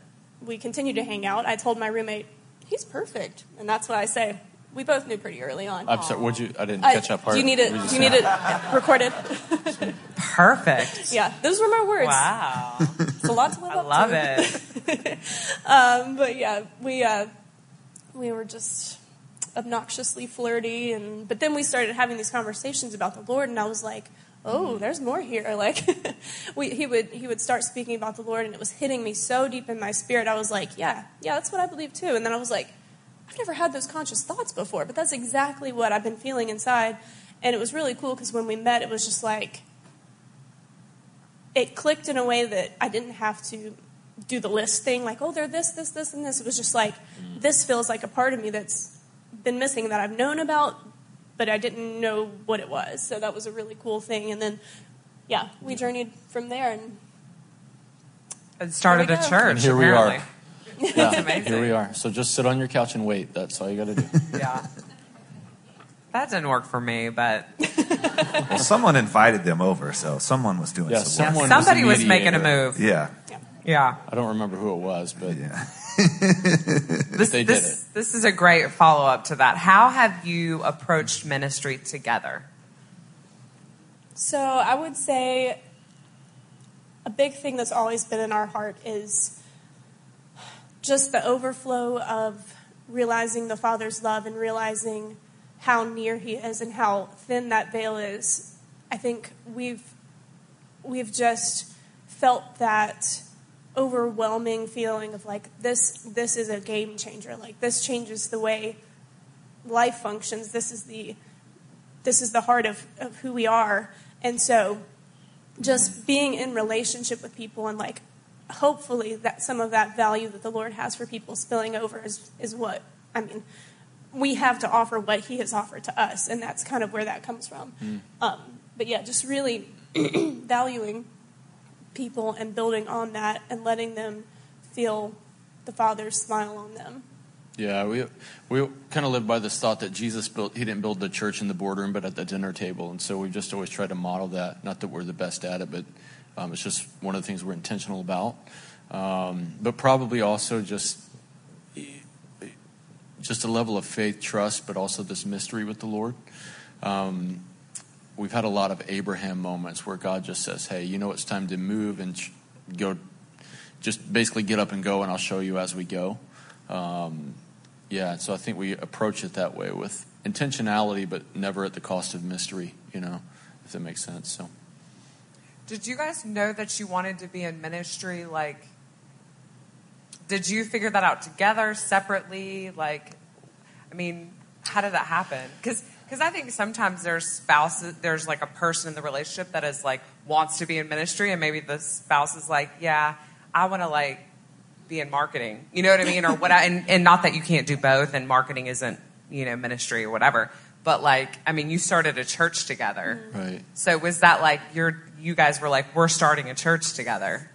we continued to hang out. I told my roommate, "He's perfect," and that's what I say. We both knew pretty early on. I'm sorry, would you I didn't catch that part. Do you need it? What'd Do you need say? it recorded? Perfect. yeah, those were my words. Wow. It's a lot to live I up love to. it. Um, but yeah, we uh, we were just obnoxiously flirty, and but then we started having these conversations about the Lord, and I was like, oh, there's more here. Like, we, he would he would start speaking about the Lord, and it was hitting me so deep in my spirit. I was like, yeah, yeah, that's what I believe too. And then I was like, I've never had those conscious thoughts before, but that's exactly what I've been feeling inside. And it was really cool because when we met, it was just like it clicked in a way that I didn't have to do the list thing, like, oh, they're this, this, this, and this. It was just like, mm. this feels like a part of me that's been missing that I've known about, but I didn't know what it was. So that was a really cool thing. And then, yeah, we journeyed from there. And It started a church. And here we are. Yeah, here we are. So just sit on your couch and wait. That's all you got to do. Yeah. That didn't work for me, but Well, someone invited them over, so someone was doing Yeah, some work. someone somebody was was, making a move. Yeah, Yeah. I don't remember who it was, but yeah. This, They did this, this is a great follow up to that. How have you approached ministry together? So I would say a big thing that's always been in our heart is just the overflow of realizing the Father's love and realizing how near He is and how thin that veil is. I think we've we've just felt that overwhelming feeling of like this this is a game changer. Like this changes the way life functions. This is the this is the heart of, of who we are. And so just being in relationship with people and like hopefully that some of that value that the Lord has for people spilling over is, is what I mean we have to offer what he has offered to us and that's kind of where that comes from. Um, but yeah, just really valuing people and building on that and letting them feel the Father's smile on them. yeah, we we kind of live by this thought that Jesus built. He didn't build the church in the boardroom, but at the dinner table, and so we just always try to model that. Not that we're the best at it, but um, it's just one of the things we're intentional about. Um, but probably also just just a level of faith, trust, but also this mystery with the Lord. Um, we've had a lot of Abraham moments where God just says, "Hey, you know it's time to move and go. Just basically get up and go, and I'll show you as we go." Um, yeah, so I think we approach it that way with intentionality, but never at the cost of mystery. You know, if that makes sense. So. Did you guys know that you wanted to be in ministry? Like, did you figure that out together, separately? Like, I mean, how did that happen? Because Because I think sometimes there's spouses, there's like a person in the relationship that is like wants to be in ministry, and maybe the spouse is like, yeah, I want to like be in marketing. You know what I mean? Or what? I, and, and not that you can't do both, and marketing isn't you know ministry or whatever. But like, I mean, you started a church together, Right. so was that like you're you guys were like we're starting a church together,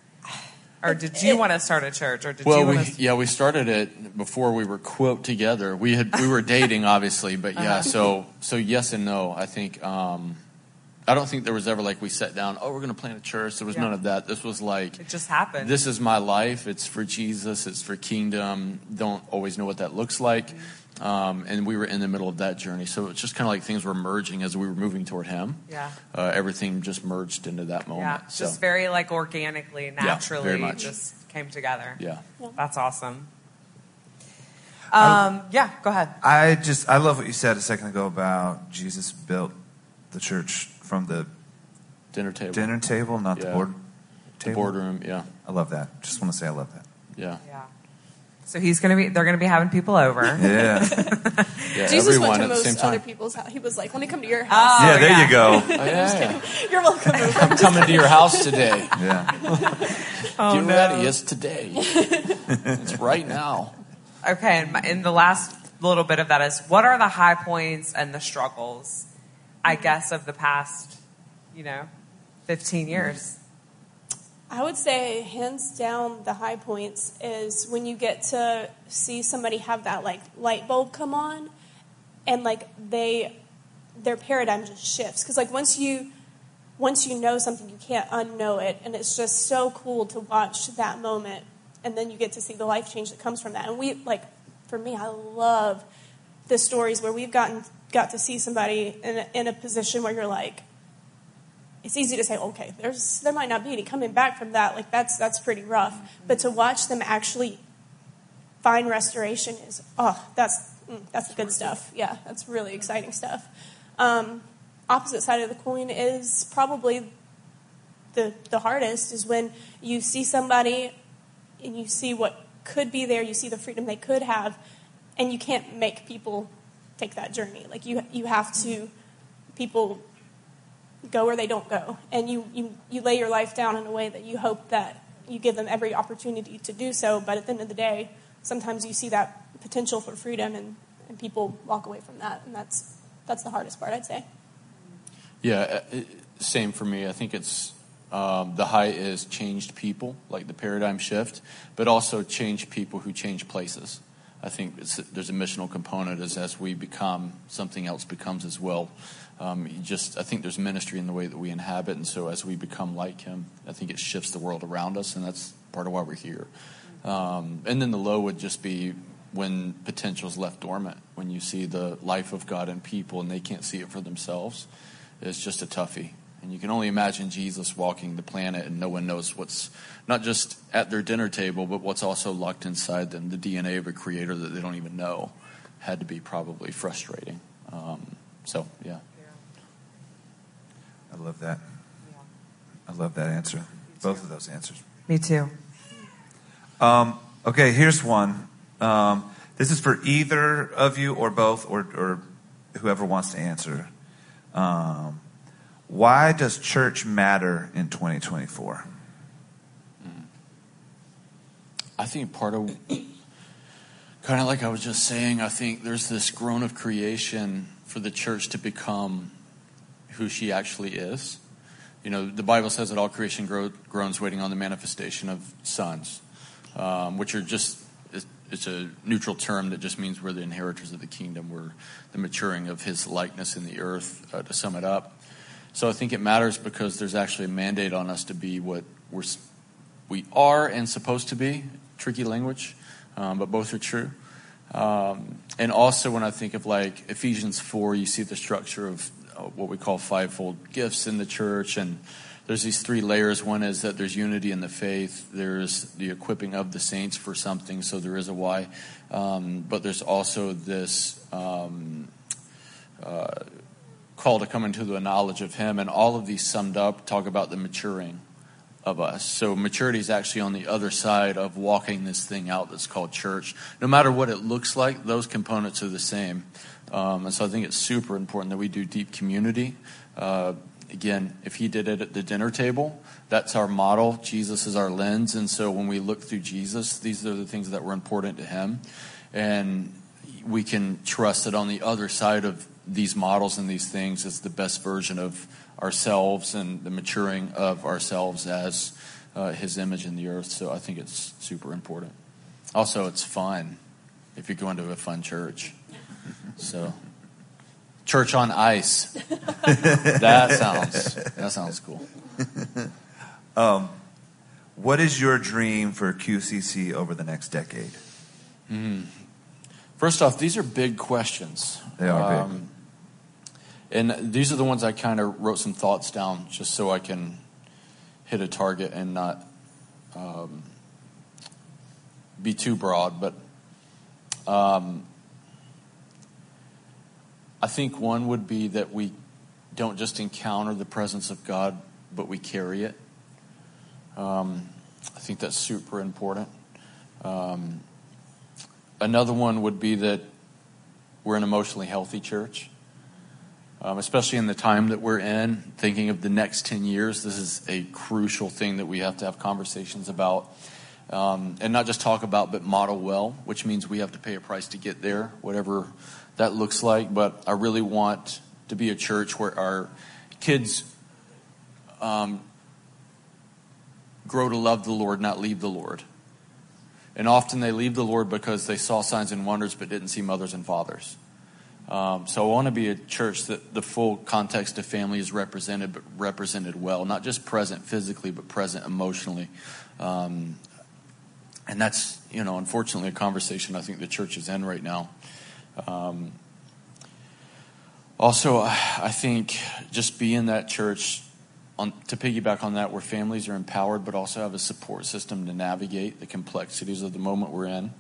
or did you want to start a church, or did Well, you we, want to? yeah, we started it before we were quote together. We had we were dating, obviously, but yeah. So so yes and no. I think um, I don't think there was ever like we sat down. Oh, we're going to plant a church. There was Yeah. none of that. This was like It just happened. this is my life. It's for Jesus. It's for kingdom. Don't always know what that looks like. Um, and we were in the middle of that journey, so it's just kind of like things were merging as we were moving toward Him. Yeah. uh, everything just merged into that moment. yeah, so just very like organically, naturally, much. just came together. yeah, That's awesome. Um, yeah, go ahead. I just I love what you said a second ago about Jesus built the church from the dinner table, dinner table, not the Yeah. board the table. boardroom. Yeah, I love that. Just want to say I love that. yeah. Yeah. So he's gonna be. They're gonna be having people over. Yeah. Yeah, Jesus everyone went to at the most same other time. people's house. He was like, "Let me come to your oh, house." Oh, yeah, there yeah. you go. Oh, yeah, yeah. You're welcome. over. I'm coming to your house today. Yeah. Oh, Get ready. It's today. it's right now. Okay, and, my, and the last little bit of that is what are the high points and the struggles, I guess, of the past, you know, 15 years? I would say, hands down, the high points is when you get to see somebody have that like light bulb come on, and like they, their paradigm just shifts. Because like once you, once you know something, you can't unknow it, and it's just so cool to watch that moment, and then you get to see the life change that comes from that. And we like, for me, I love the stories where we've gotten got to see somebody in a, in a position where you're like it's easy to say, okay, there's there might not be any coming back from that. Like that's that's pretty rough. But to watch them actually find restoration is oh, that's mm, that's good stuff. Yeah, that's really exciting stuff. Um, opposite side of the coin is probably the the hardest is when you see somebody and you see what could be there, you see the freedom they could have, and you can't make people take that journey. Like you you have to people go where they don't go. And you, you, you lay your life down in a way that you hope that you give them every opportunity to do so. But at the end of the day, sometimes you see that potential for freedom and, and people walk away from that. And that's, that's the hardest part, I'd say. Yeah, uh, same for me. I think it's um, the high is changed people, like the paradigm shift, but also changed people who change places. I think there's a missional component as as we become, something else becomes as well. Um, just, I think there's ministry in the way that we inhabit, and so as we become like Him, I think it shifts the world around us, and that's part of why we're here. Um, and then the low would just be when potential's left dormant, when you see the life of God in people and they can't see it for themselves. It's just a toughie. And you can only imagine Jesus walking the planet and no one knows what's not just at their dinner table, but what's also locked inside them. The DNA of a creator that they don't even know had to be probably frustrating. Um, so, yeah. I love that. I love that answer. Both of those answers. Me too. Um, okay, here's one. Um, this is for either of you or both or, or whoever wants to answer. Um, why does church matter in 2024? I think part of, kind of like I was just saying, I think there's this groan of creation for the church to become who she actually is. You know, the Bible says that all creation grow, groans waiting on the manifestation of sons, um, which are just, it's a neutral term that just means we're the inheritors of the kingdom. We're the maturing of his likeness in the earth, uh, to sum it up. So I think it matters because there's actually a mandate on us to be what we're, we are and supposed to be. Tricky language, um, but both are true. Um, and also, when I think of like Ephesians 4, you see the structure of uh, what we call fivefold gifts in the church. And there's these three layers. One is that there's unity in the faith, there's the equipping of the saints for something, so there is a why. Um, but there's also this um, uh, call to come into the knowledge of Him. And all of these summed up talk about the maturing of us. So maturity is actually on the other side of walking this thing out that's called church. No matter what it looks like, those components are the same. Um, and so I think it's super important that we do deep community. Uh, again, if he did it at the dinner table, that's our model. Jesus is our lens. And so when we look through Jesus, these are the things that were important to him. And we can trust that on the other side of these models and these things as the best version of ourselves and the maturing of ourselves as uh, his image in the earth. So I think it's super important. Also, it's fun if you're going to a fun church. So, church on ice. that sounds that sounds cool. Um, what is your dream for QCC over the next decade? Mm. First off, these are big questions. They are big. And these are the ones I kind of wrote some thoughts down just so I can hit a target and not um, be too broad. But um, I think one would be that we don't just encounter the presence of God, but we carry it. Um, I think that's super important. Um, another one would be that we're an emotionally healthy church, um, especially in the time that we're in. Thinking of the next 10 years, this is a crucial thing that we have to have conversations about. Um, and not just talk about, but model well, which means we have to pay a price to get there, whatever that looks like. But I really want to be a church where our kids um, grow to love the Lord, not leave the Lord. And often they leave the Lord because they saw signs and wonders but didn't see mothers and fathers. Um, so I want to be a church that the full context of family is represented, but represented well, not just present physically, but present emotionally. Um, and that's, you know, unfortunately a conversation I think the church is in right now. Um, also, I think just be in that church on, to piggyback on that, where families are empowered but also have a support system to navigate the complexities of the moment we're in.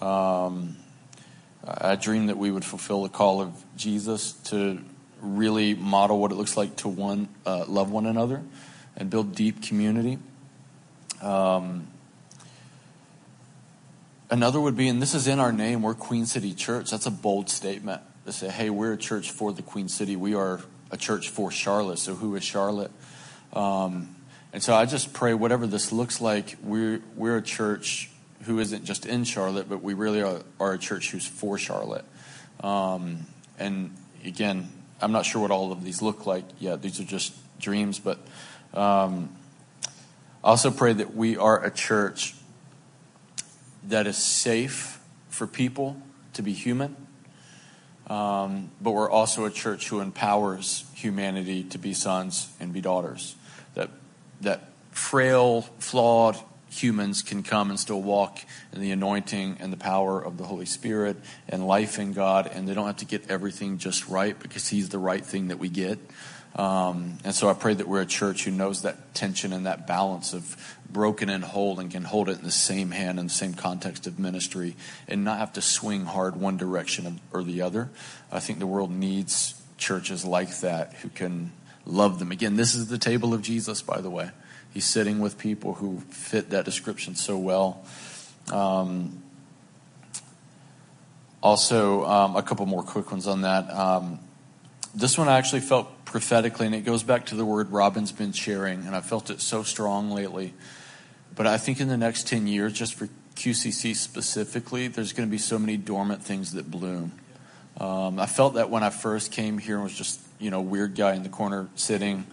Um, I dream that we would fulfill the call of Jesus to really model what it looks like to one uh, love one another and build deep community. Um, another would be, and this is in our name, we're Queen City Church. That's a bold statement to say, hey, we're a church for the Queen City. We are a church for Charlotte. So who is Charlotte? Um, and so I just pray, whatever this looks like, we're, we're a church who isn't just in Charlotte, but we really are, are a church who's for Charlotte. Um, and again, I'm not sure what all of these look like yet. These are just dreams, but um, I also pray that we are a church that is safe for people to be human, um, but we're also a church who empowers humanity to be sons and be daughters. That that frail, flawed humans can come and still walk in the anointing and the power of the Holy Spirit and life in God, and they don't have to get everything just right because He's the right thing that we get. Um, and so I pray that we're a church who knows that tension and that balance of broken and whole and can hold it in the same hand in the same context of ministry and not have to swing hard one direction or the other. I think the world needs churches like that who can love them. Again, this is the table of Jesus, by the way. He's sitting with people who fit that description so well. Um, also, um, a couple more quick ones on that. Um, this one I actually felt prophetically, and it goes back to the word Robin's been sharing, and I felt it so strong lately. But I think in the next 10 years, just for QCC specifically, there's going to be so many dormant things that bloom. Um, I felt that when I first came here and was just, you know, weird guy in the corner sitting.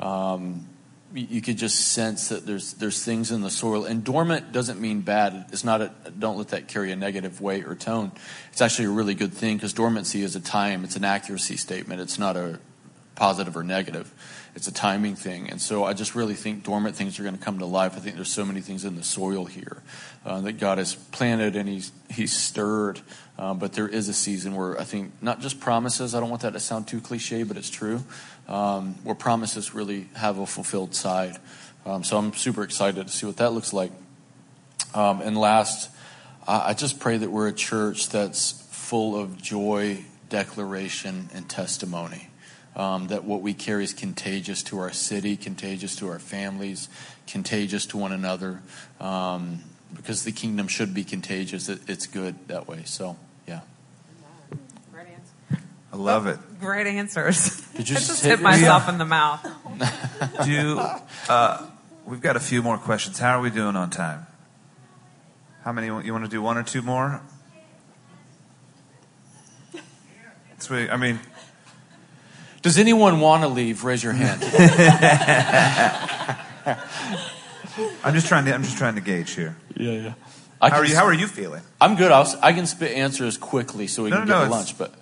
Um, you could just sense that there's there's things in the soil. And dormant doesn't mean bad. It's not a don't let that carry a negative weight or tone. It's actually a really good thing because dormancy is a time. It's an accuracy statement. It's not a positive or negative. It's a timing thing. And so I just really think dormant things are going to come to life. I think there's so many things in the soil here uh, that God has planted and He's He's stirred. Uh, but there is a season where I think not just promises. I don't want that to sound too cliche, but it's true where promises really have a fulfilled side. Um, so I'm super excited to see what that looks like. Um, and last, I just pray that we're a church that's full of joy, declaration, and testimony. um, that what we carry is contagious to our city, contagious to our families, contagious to one another. Um, because the kingdom should be contagious. It, it's good that way. So. I love it. Great answers. Did you I just just hit hit me? myself in the mouth. Do uh, we've got a few more questions. How are we doing on time? How many you want to do? One or two more? Sweet. I mean, Does anyone want to leave? Raise your hand. I'm just trying to. I'm just trying to gauge here. yeah, yeah. I How are you? How are you feeling? I'm good. I'll, I can spit answers quickly so we No, can no, get no, to lunch. But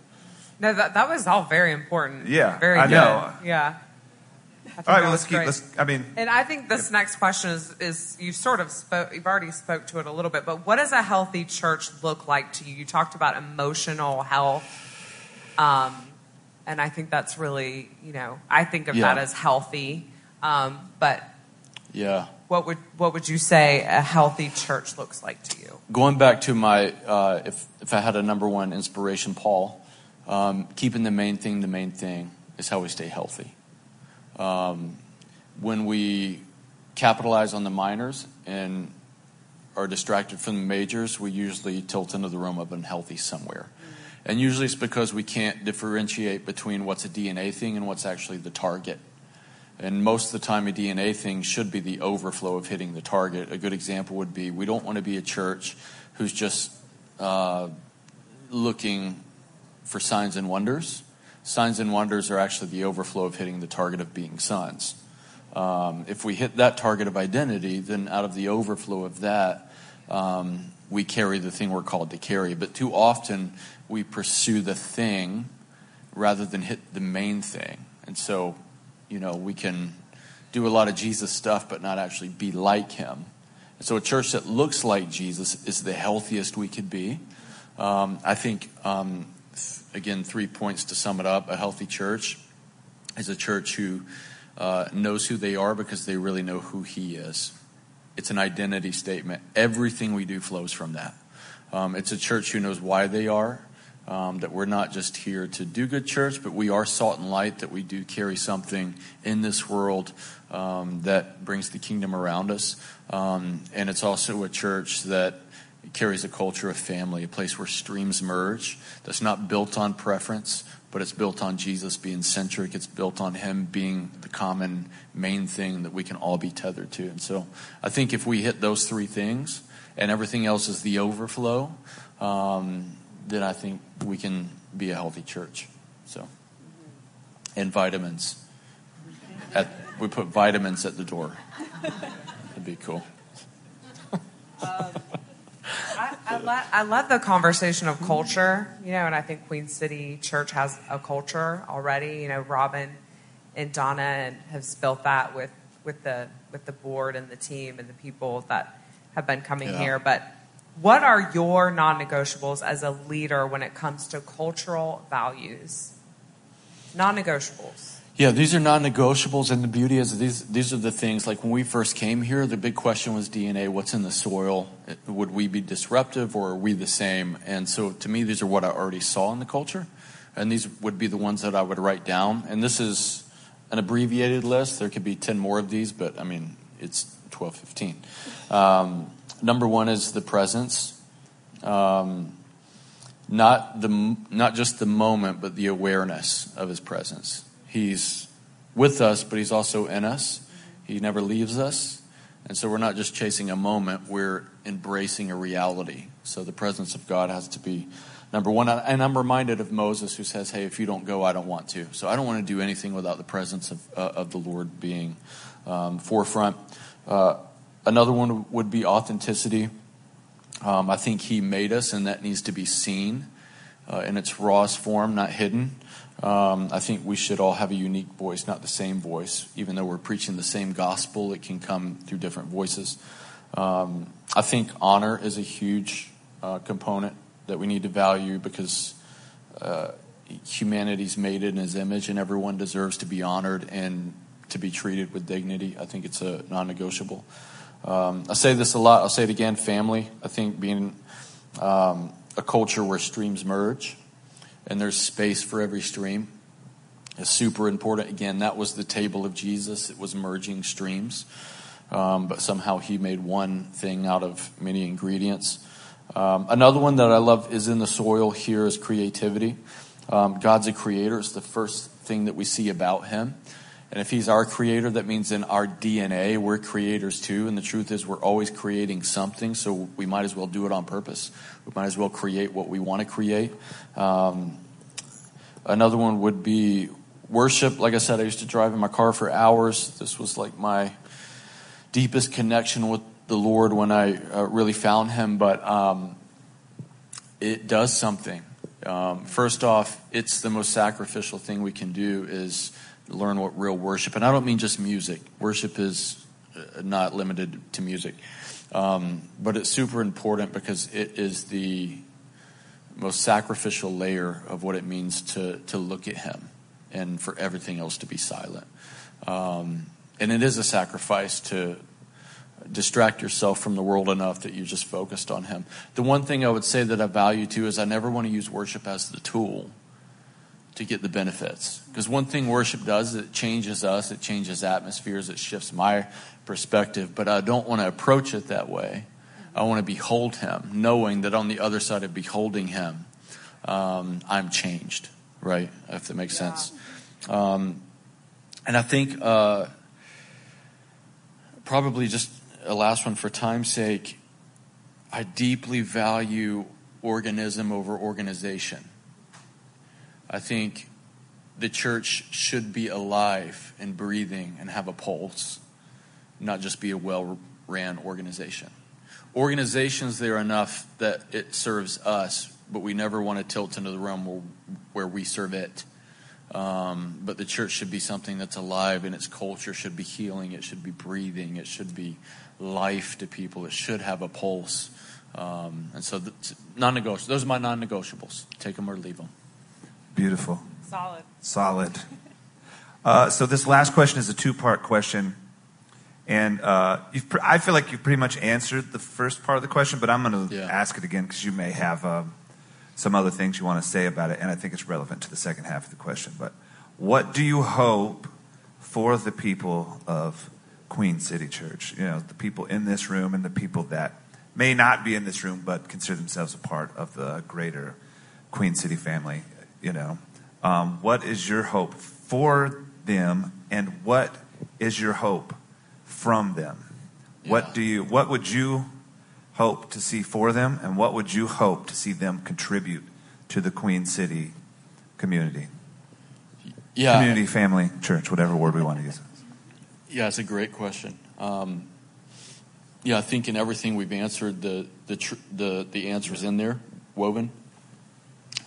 No, that, that was all very important. Yeah, Very I good. know. Yeah. I All right. Well, let's keep. great. Let's. I mean, And I think this next question is, is you sort of spoke, you've already spoke to it a little bit, but what does a healthy church look like to you? You talked about emotional health. Um, and I think that's really, you know, I think of Yeah. that as healthy. Um, but yeah. what would, what would you say a healthy church looks like to you? Going back to my, uh, if, if I had a number one inspiration, Paul, um, keeping the main thing the main thing is how we stay healthy. Um, when we capitalize on the minors and are distracted from the majors, we usually tilt into the realm of unhealthy somewhere. And usually it's because we can't differentiate between what's a DNA thing and what's actually the target. And most of the time, a DNA thing should be the overflow of hitting the target. A good example would be we don't want to be a church who's just uh, looking for signs and wonders. Signs and wonders are actually the overflow of hitting the target of being sons. Um, if we hit that target of identity, then out of the overflow of that, um, we carry the thing we're called to carry. But too often, we pursue the thing rather than hit the main thing. And so, you know, we can do a lot of Jesus stuff, but not actually be like him. And so, a church that looks like Jesus is the healthiest we could be. Um, I think, um, again, three points to sum it up. A healthy church is a church who uh, knows who they are because they really know who he is. It's an identity statement. Everything we do flows from that. Um, it's a church who knows why they are, um, that we're not just here to do good church, but we are salt and light, that we do carry something in this world um, that brings the kingdom around us. Um, and it's also a church that carries a culture of family, a place where streams merge, that's not built on preference, but it's built on Jesus being centric. It's built on Him being the common main thing that we can all be tethered to. And so I think if we hit those three things and everything else is the overflow, um, then I think we can be a healthy church. So, and vitamins. At, we put vitamins at the door. That'd be cool. I, I, lo- I love the conversation of culture, you know, and I think Queen City Church has a culture already. You know, Robin and Donna and has built that with, with the with the board and the team and the people that have been coming Yeah. here. But what are your non-negotiables as a leader when it comes to cultural values? Non-negotiables. Yeah, these are non-negotiables, and the beauty is these these are the things. Like when we first came here, the big question was DNA. What's in the soil? Would we be disruptive, or are we the same? And so, to me, these are what I already saw in the culture, and these would be the ones that I would write down. And this is an abbreviated list. There could be ten more of these, but I mean, it's 12, 15. Um, number one is the presence. Um, not the not just the moment, but the awareness of His presence. He's with us, but He's also in us. He never leaves us, and so we're not just chasing a moment; we're embracing a reality. So the presence of God has to be number one. And I'm reminded of Moses, who says, "Hey, if you don't go, I don't want to." So I don't want to do anything without the presence of uh, of the Lord being um, forefront. Uh, another one would be authenticity. Um, I think He made us, and that needs to be seen uh, in its rawest form, not hidden. Um, I think we should all have a unique voice, not the same voice. Even though we're preaching the same gospel, it can come through different voices. Um, I think honor is a huge uh, component that we need to value because uh, humanity's made in His image, and everyone deserves to be honored and to be treated with dignity. I think it's a non-negotiable. Um, I say this a lot. I'll say it again. Family. I think being um, a culture where streams merge and there's space for every stream is super important. Again, that was the table of Jesus. It was merging streams, um, but somehow he made one thing out of many ingredients. Um, another one that I love is in the soil here is creativity. Um, God's a creator. It's the first thing that we see about him. And if he's our creator, that means in our DNA, we're creators too. And the truth is, we're always creating something, so we might as well do it on purpose. We might as well create what we want to create. Um, another one would be worship. Like I said, I used to drive in my car for hours. This was like my deepest connection with the Lord when I uh, really found Him. But um, it does something. Um, first off, it's the most sacrificial thing we can do is learn what real worship. And I don't mean just music. Worship is uh, not limited to music, um, but it's super important because it is the most sacrificial layer of what it means to to look at Him and for everything else to be silent. Um, and it is a sacrifice to distract yourself from the world enough that you're just focused on Him. The one thing I would say that I value too is I never want to use worship as the tool to get the benefits. Because one thing worship does is it changes us, it changes atmospheres, it shifts my perspective, but I don't want to approach it that way. I want to behold Him, knowing that on the other side of beholding Him, um, I'm changed, right? If that makes yeah. sense. Um, and I think uh, probably just a last one for time's sake. I deeply value organism over organization. I think the church should be alive and breathing and have a pulse, not just be a well ran organization. Organizations, they're enough that it serves us, but we never want to tilt into the realm where, we serve it. Um, but the church should be something that's alive and its culture should be healing. It should be breathing. It should be life to people. It should have a pulse. Um, and so, non negotiables. Those are my non negotiables. Take them or leave them. Beautiful. Solid. Solid. Uh, so, this last question is a two part question. And uh, I feel like you've pretty much answered the first part of the question, but I'm going to yeah. ask it again because you may have. Um, some other things you want to say about it, and I think it's relevant to the second half of the question. But what do you hope for the people of Queen City Church? You know, the people in this room and the people that may not be in this room but consider themselves a part of the greater Queen City family. You know, um, what is your hope for them, and what is your hope from them? Yeah. What do you? What would you hope to see for them, and what would you hope to see them contribute to the Queen City community? Yeah. Community, family, church, whatever word we want to use. Yeah, it's a great question. Um, yeah, I think in everything we've answered, the the tr- the the answers in there woven.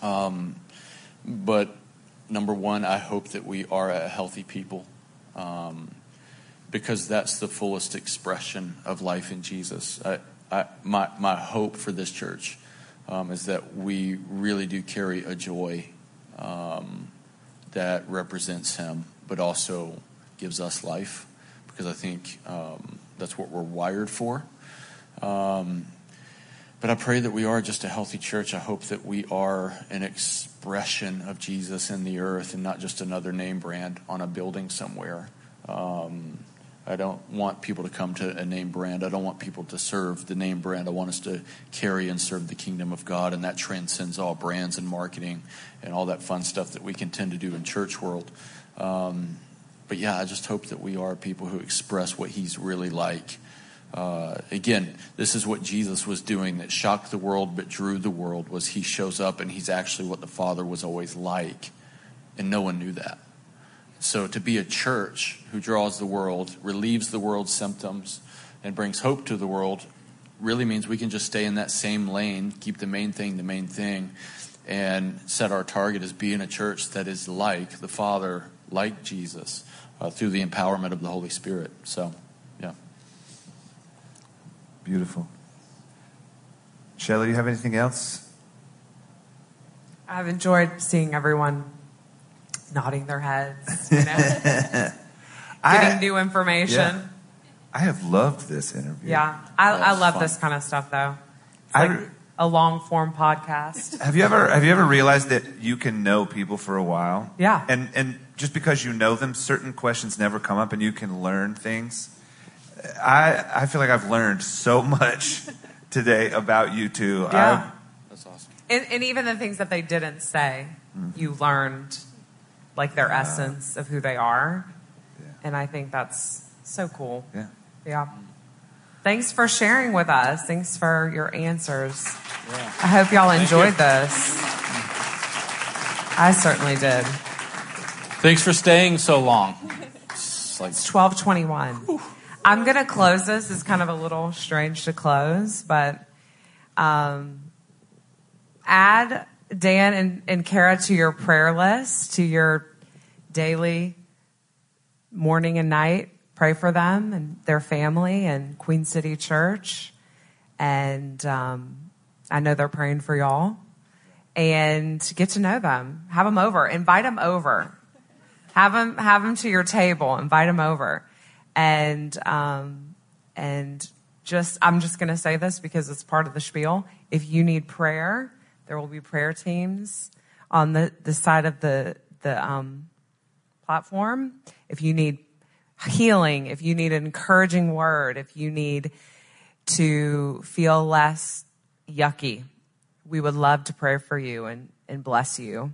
Um, but number one, I hope that we are a healthy people, um, because that's the fullest expression of life in Jesus. I, I, my, my hope for this church um, is that we really do carry a joy um, that represents Him, but also gives us life, because I think um, that's what we're wired for. Um, but I pray that we are just a healthy church. I hope that we are an expression of Jesus in the earth and not just another name brand on a building somewhere. Um, I don't want people to come to a name brand. I don't want people to serve the name brand. I want us to carry and serve the kingdom of God, and that transcends all brands and marketing and all that fun stuff that we can tend to do in church world. Um, but yeah, I just hope that we are people who express what He's really like. Uh, again, this is what Jesus was doing that shocked the world but drew the world. Was He shows up and He's actually what the Father was always like, and no one knew that. So to be a church who draws the world, relieves the world's symptoms, and brings hope to the world really means we can just stay in that same lane, keep the main thing the main thing, and set our target as being a church that is like the Father, like Jesus, uh, through the empowerment of the Holy Spirit. So. Beautiful. Shelly, do you have anything else? I've enjoyed seeing everyone nodding their heads, you know, getting I, new information. Yeah. I have loved this interview. Yeah, I, I love fun. this kind of stuff, though. It's like I, a long form podcast. Have you ever have you ever realized that you can know people for a while? Yeah, and and just because you know them, certain questions never come up and you can learn things. I, I feel like I've learned so much today about you two. Yeah. That's awesome. And, and even the things that they didn't say, mm-hmm. you learned like their essence of who they are. Yeah. And I think that's so cool. Yeah. Yeah. Thanks for sharing with us. Thanks for your answers. Yeah. I hope y'all enjoyed you. this. I certainly did. Thanks for staying so long. It's like It's 1221. I'm going to close this. It's kind of a little strange to close, but um, add Dan and, and Kara to your prayer list, to your daily morning and night. Pray for them and their family and Queen City Church. And um, I know they're praying for y'all. And get to know them. Have them over. Invite them over. Have them have them to your table. Invite them over, and um, and just I'm just going to say this because it's part of the spiel. If you need prayer, there will be prayer teams on the the side of the the um, platform. If you need healing, if you need an encouraging word, if you need to feel less yucky, we would love to pray for you and, and bless you.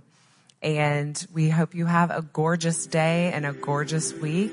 And we hope you have a gorgeous day and a gorgeous week.